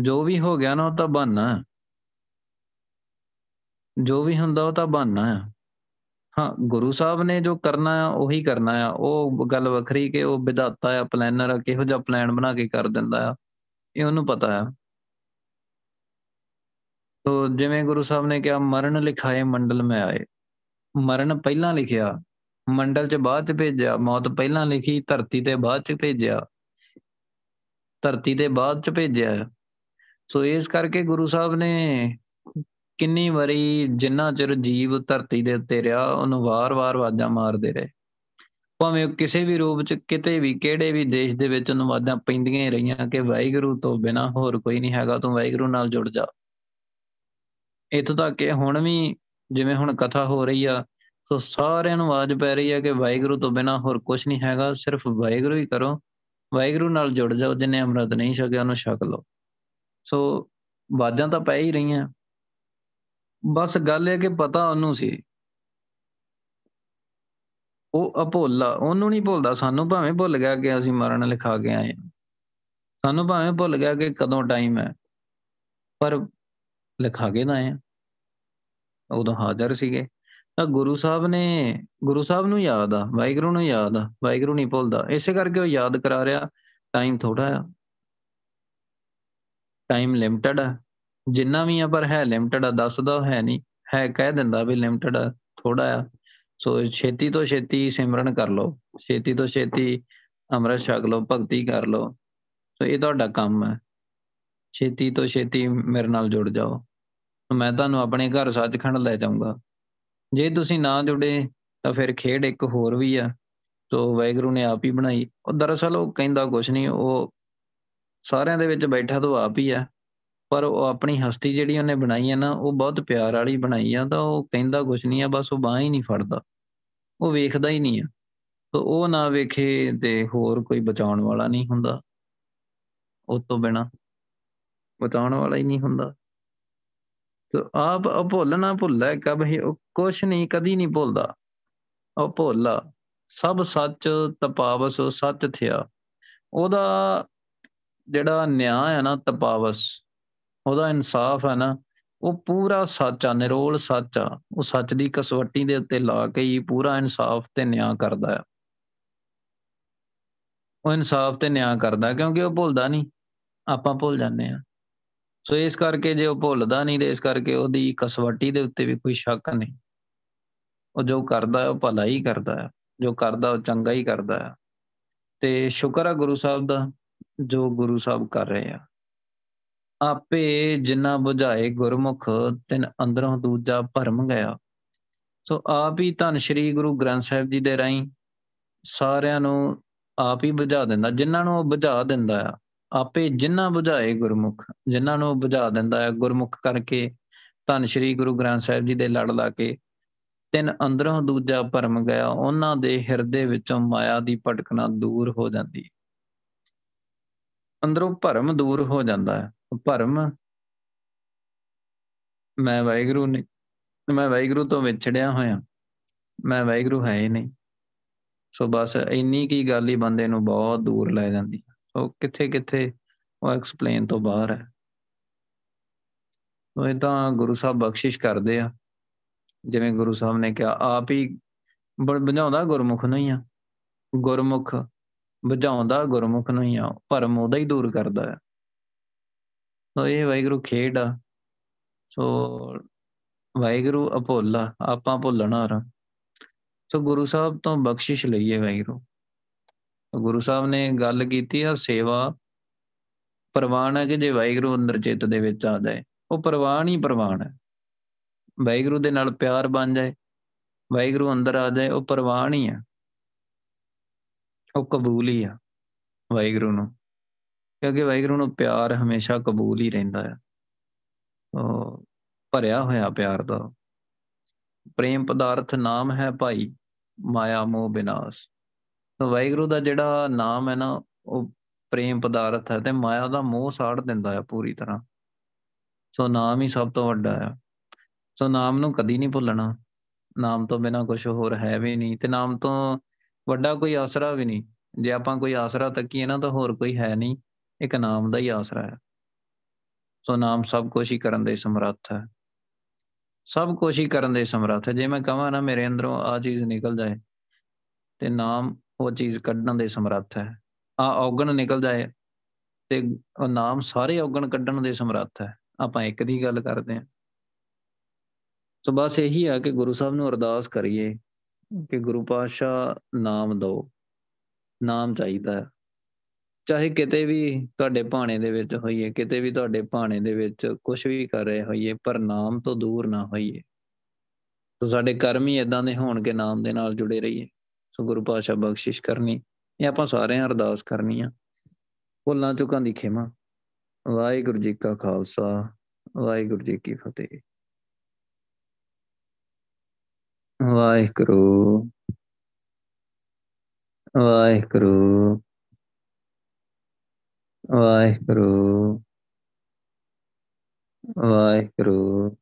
ਜੋ ਵੀ ਹੋ ਗਿਆ ਨਾ, ਉਹ ਤਾਂ ਬਹਾਨਾ ਹੈ। ਜੋ ਵੀ ਹੁੰਦਾ, ਉਹ ਤਾਂ ਬਹਾਨਾ ਹੈ। ਹਾਂ, ਗੁਰੂ ਸਾਹਿਬ ਨੇ ਜੋ ਕਰਨਾ ਆ ਉਹੀ ਕਰਨਾ ਆ ਉਹ ਗੱਲ ਵੱਖਰੀ ਕਿ ਉਹ ਵਿਧਾਤਾ ਆ ਪਲੈਨਰ ਆ, ਕਿਹੋ ਜਿਹਾ ਪਲਾਨ ਬਣਾ ਕੇ ਕਰ ਦਿੰਦਾ ਆ, ਇਹ ਉਹਨੂੰ ਪਤਾ ਆ ਤੋ ਜਿਵੇਂ ਗੁਰੂ ਸਾਹਿਬ ਨੇ ਕਿਹਾ, ਮਰਨ ਲਿਖਾਏ, ਮੰਡਲ ਮੈਂ ਆਏ। ਮਰਨ ਪਹਿਲਾਂ ਲਿਖਿਆ ਮੰਡਲ ਚ ਬਾਅਦ ਚ ਭੇਜਿਆ, ਮੌਤ ਪਹਿਲਾਂ ਲਿਖੀ, ਧਰਤੀ ਤੇ ਬਾਅਦ ਚ ਭੇਜਿਆ। ਧਰਤੀ ਤੇ ਬਾਅਦ ਚ ਭੇਜਿਆ। ਸੋ ਇਸ ਕਰਕੇ ਗੁਰੂ ਸਾਹਿਬ ਨੇ ਕਿੰਨੀ ਵਾਰੀ ਜਿੰਨਾ ਚਿਰ ਜੀਵ ਧਰਤੀ ਦੇ ਉੱਤੇ ਰਿਹਾ, ਉਹਨੂੰ ਵਾਰ-ਵਾਰ ਆਵਾਜ਼ਾਂ ਮਾਰਦੇ ਰਹੇ। ਭਾਵੇਂ ਕਿਸੇ ਵੀ ਰੂਪ ਚ, ਕਿਤੇ ਵੀ, ਕਿਹੜੇ ਵੀ ਦੇਸ਼ ਦੇ ਵਿੱਚ ਉਹਨੂੰ ਆਵਾਜ਼ਾਂ ਪੈਂਦੀਆਂ ਹੀ ਰਹੀਆਂ ਕਿ ਵਾਹਿਗੁਰੂ ਤੋਂ ਬਿਨਾ ਹੋਰ ਕੋਈ ਨਹੀਂ ਹੈਗਾ, ਤੂੰ ਵਾਹਿਗੁਰੂ ਨਾਲ ਜੁੜ ਜਾ। ਇਤੋਂ ਤੱਕ ਕਿ ਹੁਣ ਵੀ ਜਿਵੇਂ ਹੁਣ ਕਥਾ ਹੋ ਰਹੀ ਆ ਸੋ ਸਾਰਿਆਂ ਨੂੰ ਆਵਾਜ਼ ਪੈ ਰਹੀ ਹੈ ਕਿ ਵਾਹਿਗੁਰੂ ਤੋਂ ਬਿਨਾ ਹੋਰ ਕੁਝ ਨਹੀਂ ਹੈਗਾ, ਸਿਰਫ ਵਾਹਿਗੁਰੂ ਹੀ ਕਰੋ। ਵਾਹਿਗੁਰੂ ਨਾਲ ਜੁੜ ਜਾਓ, ਜਿਨੇ ਅੰਮ੍ਰਿਤ ਨਹੀਂ ਛਕਿਆ ਉਹਨੂੰ ਛਕ ਲਓ। ਸੋ ਆਵਾਜ਼ਾਂ ਤਾਂ ਪੈ ਹੀ ਰਹੀਆਂ। ਬਸ ਗੱਲ ਇਹ ਕਿ ਪਤਾ ਉਹਨੂੰ ਸੀ। ਉਹ ਅਭੁੱਲਾ, ਉਹਨੂੰ ਨਹੀਂ ਭੁੱਲਦਾ, ਸਾਨੂੰ ਭਾਵੇਂ ਭੁੱਲ ਗਿਆ ਕਿ ਅਸੀਂ ਮਰਨ ਲਿਖਾ ਕੇ ਆਏ ਹਾਂ। ਸਾਨੂੰ ਭਾਵੇਂ ਭੁੱਲ ਗਿਆ ਕਿ ਕਦੋਂ ਟਾਈਮ ਹੈ, ਪਰ ਲਿਖਾ ਕੇ ਨਾ ਆਏ ਉਦੋਂ ਹਾਜ਼ਰ ਸੀਗੇ। ਤਾਂ ਗੁਰੂ ਸਾਹਿਬ ਨੇ, ਗੁਰੂ ਸਾਹਿਬ ਨੂੰ ਯਾਦ ਆ, ਵਾਹਿਗੁਰੂ ਨੂੰ ਯਾਦ ਆ, ਵਾਹਿਗੁਰੂ ਨਹੀਂ ਭੁੱਲਦਾ। ਇਸੇ ਕਰਕੇ ਉਹ ਯਾਦ ਕਰਾ ਰਿਹਾ ਟਾਈਮ ਥੋੜਾ ਆ। ਟਾਈਮ ਲਿਮਟਡ ਆ। ਜਿੰਨਾ ਵੀ ਆ, ਪਰ ਹੈ ਲਿਮਟਡ ਆ, ਦੱਸਦਾ ਹੈ ਨਹੀਂ। ਹੈ ਕਹਿ ਦਿੰਦਾ ਵੀ ਲਿਮਟਡ ਆ ਥੋੜਾ ਆ। ਸੋ ਛੇਤੀ ਤੋਂ ਛੇਤੀ ਸਿਮਰਨ ਕਰ ਲਓ। ਛੇਤੀ ਤੋਂ ਛੇਤੀ ਅੰਮ੍ਰਿਤ ਛਕ ਲਓ, ਭਗਤੀ ਕਰ ਲਓ। ਸੋ ਇਹ ਤੁਹਾਡਾ ਕੰਮ ਹੈ ਛੇਤੀ ਤੋਂ ਛੇਤੀ ਮੇਰੇ ਨਾਲ ਜੁੜ ਜਾਓ। ਮੈਂ ਤੁਹਾਨੂੰ ਆਪਣੇ ਘਰ ਸੱਚਖੰਡ ਲੈ ਜਾਊਂਗਾ। ਜੇ ਤੁਸੀਂ ਨਾ ਜੁੜੇ, ਤਾਂ ਫਿਰ ਖੇਡ ਇੱਕ ਹੋਰ ਵੀ ਆ। ਸੋ ਵੈਗਰੂ ਨੇ ਆਪ ਹੀ ਬਣਾਈ। ਉਹ ਦਰਅਸਲ ਉਹ ਕਹਿੰਦਾ ਕੁਛ ਨਹੀਂ, ਉਹ ਸਾਰਿਆਂ ਦੇ ਵਿੱਚ ਬੈਠਾ ਤਾਂ ਆਪ ਹੀ ਆ। ਪਰ ਉਹ ਆਪਣੀ ਹਸਤੀ ਜਿਹੜੀ ਉਹਨੇ ਬਣਾਈ ਹੈ ਨਾ, ਉਹ ਬਹੁਤ ਪਿਆਰ ਵਾਲੀ ਬਣਾਈ ਆ, ਤਾਂ ਉਹ ਕਹਿੰਦਾ ਕੁਛ ਨਹੀਂ ਆ, ਬਸ ਉਹ ਬਾਹ ਹੀ ਨਹੀਂ ਫੜਦਾ। ਉਹ ਵੇਖਦਾ ਹੀ ਨਹੀਂ ਆ। ਤਾਂ ਉਹ ਨਾ ਵੇਖੇ ਤੇ ਹੋਰ ਕੋਈ ਬਚਾਉਣ ਵਾਲਾ ਨਹੀਂ ਹੁੰਦਾ। ਉਸ ਤੋਂ ਬਿਨਾ ਬਚਾਉਣ ਵਾਲਾ ਹੀ ਨਹੀਂ ਹੁੰਦਾ। ਤੋ ਆਪ ਭੁੱਲਣਾ ਭੁੱਲਾ ਕਬਹਿ ਉਹ ਕੁਛ ਨਹੀਂ, ਕਦੀ ਨਹੀਂ ਭੁੱਲਦਾ। ਉਹ ਭੁੱਲਾ ਸਭ ਸੱਚ ਤਪਾਵਸ, ਸੱਚ ਥਿਆ। ਉਹਦਾ ਜਿਹੜਾ ਨਿਆਂ ਹੈ ਨਾ ਤਪਾਵਸ, ਉਹਦਾ ਇਨਸਾਫ ਹੈ ਨਾ, ਉਹ ਪੂਰਾ ਸੱਚ ਆ, ਨਿਰੋਲ ਸੱਚ ਆ। ਉਹ ਸੱਚ ਦੀ ਕਸਵੱਟੀ ਦੇ ਉੱਤੇ ਲਾ ਕੇ ਹੀ ਪੂਰਾ ਇਨਸਾਫ ਤੇ ਨਿਆਂ ਕਰਦਾ ਹੈ। ਉਹ ਇਨਸਾਫ ਤੇ ਨਿਆਂ ਕਰਦਾ, ਕਿਉਂਕਿ ਉਹ ਭੁੱਲਦਾ ਨਹੀਂ। ਆਪਾਂ ਭੁੱਲ ਜਾਂਦੇ ਆ ਸੋ ਇਸ ਕਰਕੇ ਜੇ ਉਹ ਭੁੱਲਦਾ ਨਹੀਂ ਤੇ ਇਸ ਕਰਕੇ ਉਹਦੀ ਕਸਵੱਟੀ ਦੇ ਉੱਤੇ ਵੀ ਕੋਈ ਸ਼ੱਕ ਨਹੀਂ। ਉਹ ਜੋ ਕਰਦਾ ਉਹ ਭਲਾ ਹੀ ਕਰਦਾ ਹੈ, ਜੋ ਕਰਦਾ ਉਹ ਚੰਗਾ ਹੀ ਕਰਦਾ ਹੈ। ਤੇ ਸ਼ੁਕਰ ਆ ਗੁਰੂ ਸਾਹਿਬ ਦਾ, ਜੋ ਗੁਰੂ ਸਾਹਿਬ ਕਰ ਰਹੇ ਆ। ਆਪੇ ਜਿੰਨਾ 부ਝਾਏ ਗੁਰਮੁਖ, ਤਿਨ ਅੰਦਰੋਂ ਦੂਜਾ ਭਰਮ ਗਿਆ। ਸੋ ਆਪ ਹੀ ਧੰਨ ਸ਼੍ਰੀ ਗੁਰੂ ਗ੍ਰੰਥ ਸਾਹਿਬ ਜੀ ਦੇ ਰਾਹੀਂ ਸਾਰਿਆਂ ਨੂੰ ਆਪ ਹੀ ਬੁਝਾ ਦਿੰਦਾ ਜਿਨ੍ਹਾਂ ਨੂੰ ਉਹ ਬੁਝਾ ਦਿੰਦਾ ਆ। ਆਪੇ ਜਿਨ੍ਹਾਂ ਬੁਝਾਏ ਗੁਰਮੁਖ ਜਿਨ੍ਹਾਂ ਨੂੰ ਬੁਝਾ ਦਿੰਦਾ ਹੈ ਗੁਰਮੁਖ ਕਰਕੇ, ਧੰਨ ਸ਼੍ਰੀ ਗੁਰੂ ਗ੍ਰੰਥ ਸਾਹਿਬ ਜੀ ਦੇ ਲੜ ਲਾ ਕੇ, ਤਿੰਨ ਅੰਦਰੋਂ ਦੂਜਾ ਭਰਮ ਗਿਆ, ਉਹਨਾਂ ਦੇ ਹਿਰਦੇ ਵਿੱਚੋਂ ਮਾਇਆ ਦੀ ਭਟਕਣਾ ਦੂਰ ਹੋ ਜਾਂਦੀ ਅੰਦਰੋਂ ਭਰਮ ਦੂਰ ਹੋ ਜਾਂਦਾ ਹੈ। ਭਰਮ ਮੈਂ ਵਾਹਿਗੁਰੂ ਨੇ ਮੈਂ ਵਾਹਿਗੁਰੂ ਤੋਂ ਵਿਛੜਿਆ ਹੋਇਆ, ਮੈਂ ਵਾਹਿਗੁਰੂ ਹੈ ਹੀ ਨਹੀਂ। ਸੋ ਬਸ ਇੰਨੀ ਕੀ ਗੱਲ ਹੀ ਬੰਦੇ ਨੂੰ ਬਹੁਤ ਦੂਰ ਲੈ ਜਾਂਦੀ ਸੋ ਕਿੱਥੇ ਕਿੱਥੇ, ਉਹ ਐਕਸਪਲੇਨ ਤੋਂ ਬਾਹਰ ਹੈ। ਉਹ ਤਾਂ ਗੁਰੂ ਸਾਹਿਬ ਬਖਸ਼ਿਸ਼ ਕਰਦੇ ਆ। ਜਿਵੇਂ ਗੁਰੂ ਸਾਹਿਬ ਨੇ ਕਿਹਾ, ਆਪ ਹੀ ਬੁਝਾਉਂਦਾ ਗੁਰਮੁਖ ਨੂੰ ਹੀ ਆ। ਗੁਰਮੁਖ ਬੁਝਾਉਂਦਾ ਗੁਰਮੁਖ ਨੂੰ ਹੀ ਆ। ਭਰਮ ਉਹਦਾ ਹੀ ਦੂਰ ਕਰਦਾ ਹੈ ਸੋ ਇਹ ਵਾਹਿਗੁਰੂ ਖੇਡ ਆ। ਸੋ ਵਾਹਿਗੁਰੂ ਅਭੁੱਲਾ, ਆਪਾਂ ਭੁੱਲਣਾ ਰ ਸੋ ਗੁਰੂ ਸਾਹਿਬ ਤੋਂ ਬਖਸ਼ਿਸ਼ ਲਈਏ ਵਾਹਿਗੁਰੂ। ਗੁਰੂ ਸਾਹਿਬ ਨੇ ਗੱਲ ਕੀਤੀ ਆ, ਸੇਵਾ ਪ੍ਰਵਾਨ ਹੈ ਕਿ ਜੇ ਵਾਹਿਗੁਰੂ ਅੰਦਰ ਚਿੱਤ ਦੇ ਵਿੱਚ ਆ ਜਾਏ, ਉਹ ਪ੍ਰਵਾਨ ਹੀ ਪ੍ਰਵਾਨ ਹੈ। ਵਾਹਿਗੁਰੂ ਦੇ ਨਾਲ ਪਿਆਰ ਬਣ ਜਾਏ, ਵਾਹਿਗੁਰੂ ਅੰਦਰ ਆ ਜਾਏ, ਉਹ ਪ੍ਰਵਾਨ ਹੀ ਆ ਉਹ ਕਬੂਲ ਹੀ ਆ ਵਾਹਿਗੁਰੂ ਨੂੰ, ਕਿਉਂਕਿ ਵਾਹਿਗੁਰੂ ਨੂੰ ਪਿਆਰ ਹਮੇਸ਼ਾ ਕਬੂਲ ਹੀ ਰਹਿੰਦਾ ਹੈ ਉਹ ਭਰਿਆ ਹੋਇਆ ਪਿਆਰ ਦਾ। ਪ੍ਰੇਮ ਪਦਾਰਥ ਨਾਮ ਹੈ ਭਾਈ ਮਾਇਆ ਮੋਹ ਬਿਨਾਸ਼। ਤਾਂ ਵਾਹਿਗੁਰੂ ਦਾ ਜਿਹੜਾ ਨਾਮ ਹੈ ਨਾ, ਉਹ ਪ੍ਰੇਮ ਪਦਾਰਥ ਹੈ ਤੇ ਮਾਇਆ ਦਾ ਮੋਹ ਸਾੜ ਦਿੰਦਾ ਹੈ ਪੂਰੀ ਤਰ੍ਹਾਂ। ਸੋ ਨਾਮ ਹੀ ਸਭ ਤੋਂ ਵੱਡਾ ਹੈ। ਸੋ ਨਾਮ ਨੂੰ ਕਦੀ ਨਹੀਂ ਭੁੱਲਣਾ। ਨਾਮ ਤੋਂ ਬਿਨਾ ਕੁਝ ਹੋਰ ਹੈ ਵੀ ਨਹੀਂ ਤੇ ਨਾਮ ਤੋਂ ਵੱਡਾ ਕੋਈ ਆਸਰਾ ਵੀ ਨਹੀਂ। ਜੇ ਆਪਾਂ ਕੋਈ ਆਸਰਾ ਤੱਕੀਏ ਨਾ ਤਾਂ ਹੋਰ ਕੋਈ ਹੈ ਨਹੀਂ। ਇੱਕ ਨਾਮ ਦਾ ਹੀ ਆਸਰਾ ਹੈ। ਸੋ ਨਾਮ ਸਭ ਕੁਝ ਹੀ ਕਰਨ ਦੇ ਸਮਰੱਥ ਹੈ। ਸਭ ਕੁਝ ਹੀ ਕਰਨ ਦੇ ਸਮਰੱਥ ਹੈ। ਜੇ ਮੈਂ ਕਹਾਂ ਨਾ ਮੇਰੇ ਅੰਦਰੋਂ ਆ ਚੀਜ਼ ਨਿਕਲ ਜਾਏ ਤੇ ਨਾਮ ਉਹ ਚੀਜ਼ ਕੱਢਣ ਦੇ ਸਮਰੱਥ ਹੈ। ਆ ਔਗਣ ਨਿਕਲ ਜਾਏ ਤੇ ਉਹ ਨਾਮ ਸਾਰੇ ਔਗਣ ਕੱਢਣ ਦੇ ਸਮਰੱਥ ਹੈ। ਆਪਾਂ ਇੱਕ ਦੀ ਗੱਲ ਕਰਦੇ ਹਾਂ। ਸੋ ਬਸ ਇਹੀ ਆ ਕਿ ਗੁਰੂ ਸਾਹਿਬ ਨੂੰ ਅਰਦਾਸ ਕਰੀਏ ਕਿ ਗੁਰੂ ਪਾਤਸ਼ਾਹ ਨਾਮ ਦਿਓ, ਨਾਮ ਚਾਹੀਦਾ ਹੈ। ਚਾਹੇ ਕਿਤੇ ਵੀ ਤੁਹਾਡੇ ਭਾਣੇ ਦੇ ਵਿੱਚ ਹੋਈਏ, ਕਿਤੇ ਵੀ ਤੁਹਾਡੇ ਭਾਣੇ ਦੇ ਵਿੱਚ ਕੁਝ ਵੀ ਕਰ ਰਹੇ ਹੋਈਏ, ਪਰ ਨਾਮ ਤੋਂ ਦੂਰ ਨਾ ਹੋਈਏ। ਸੋ ਸਾਡੇ ਕਰਮ ਹੀ ਇਦਾਂ ਦੇ ਹੋਣ ਕਿ ਨਾਮ ਦੇ ਨਾਲ ਜੁੜੇ ਰਹੀਏ। ਸੋ ਗੁਰੂ ਪਾਤਸ਼ਾਹ ਬਖਸ਼ਿਸ਼ ਕਰਨੀ, ਇਹ ਆਪਾਂ ਸਾਰਿਆਂ ਅਰਦਾਸ ਕਰਨੀ ਆ। ਭੁੱਲਾਂ ਚੁੱਕਾਂ ਦੀ ਖਿਮਾ। ਵਾਹਿਗੁਰੂ ਜੀ ਕਾ ਖਾਲਸਾ, ਵਾਹਿਗੁਰੂ ਜੀ ਕੀ ਫਤਿਹ। ਵਾਹਿਗੁਰੂ। ਵਾਹਿਗੁਰੂ। ਵਾਹਿਗੁਰੂ। ਵਾਹਿਗੁਰੂ।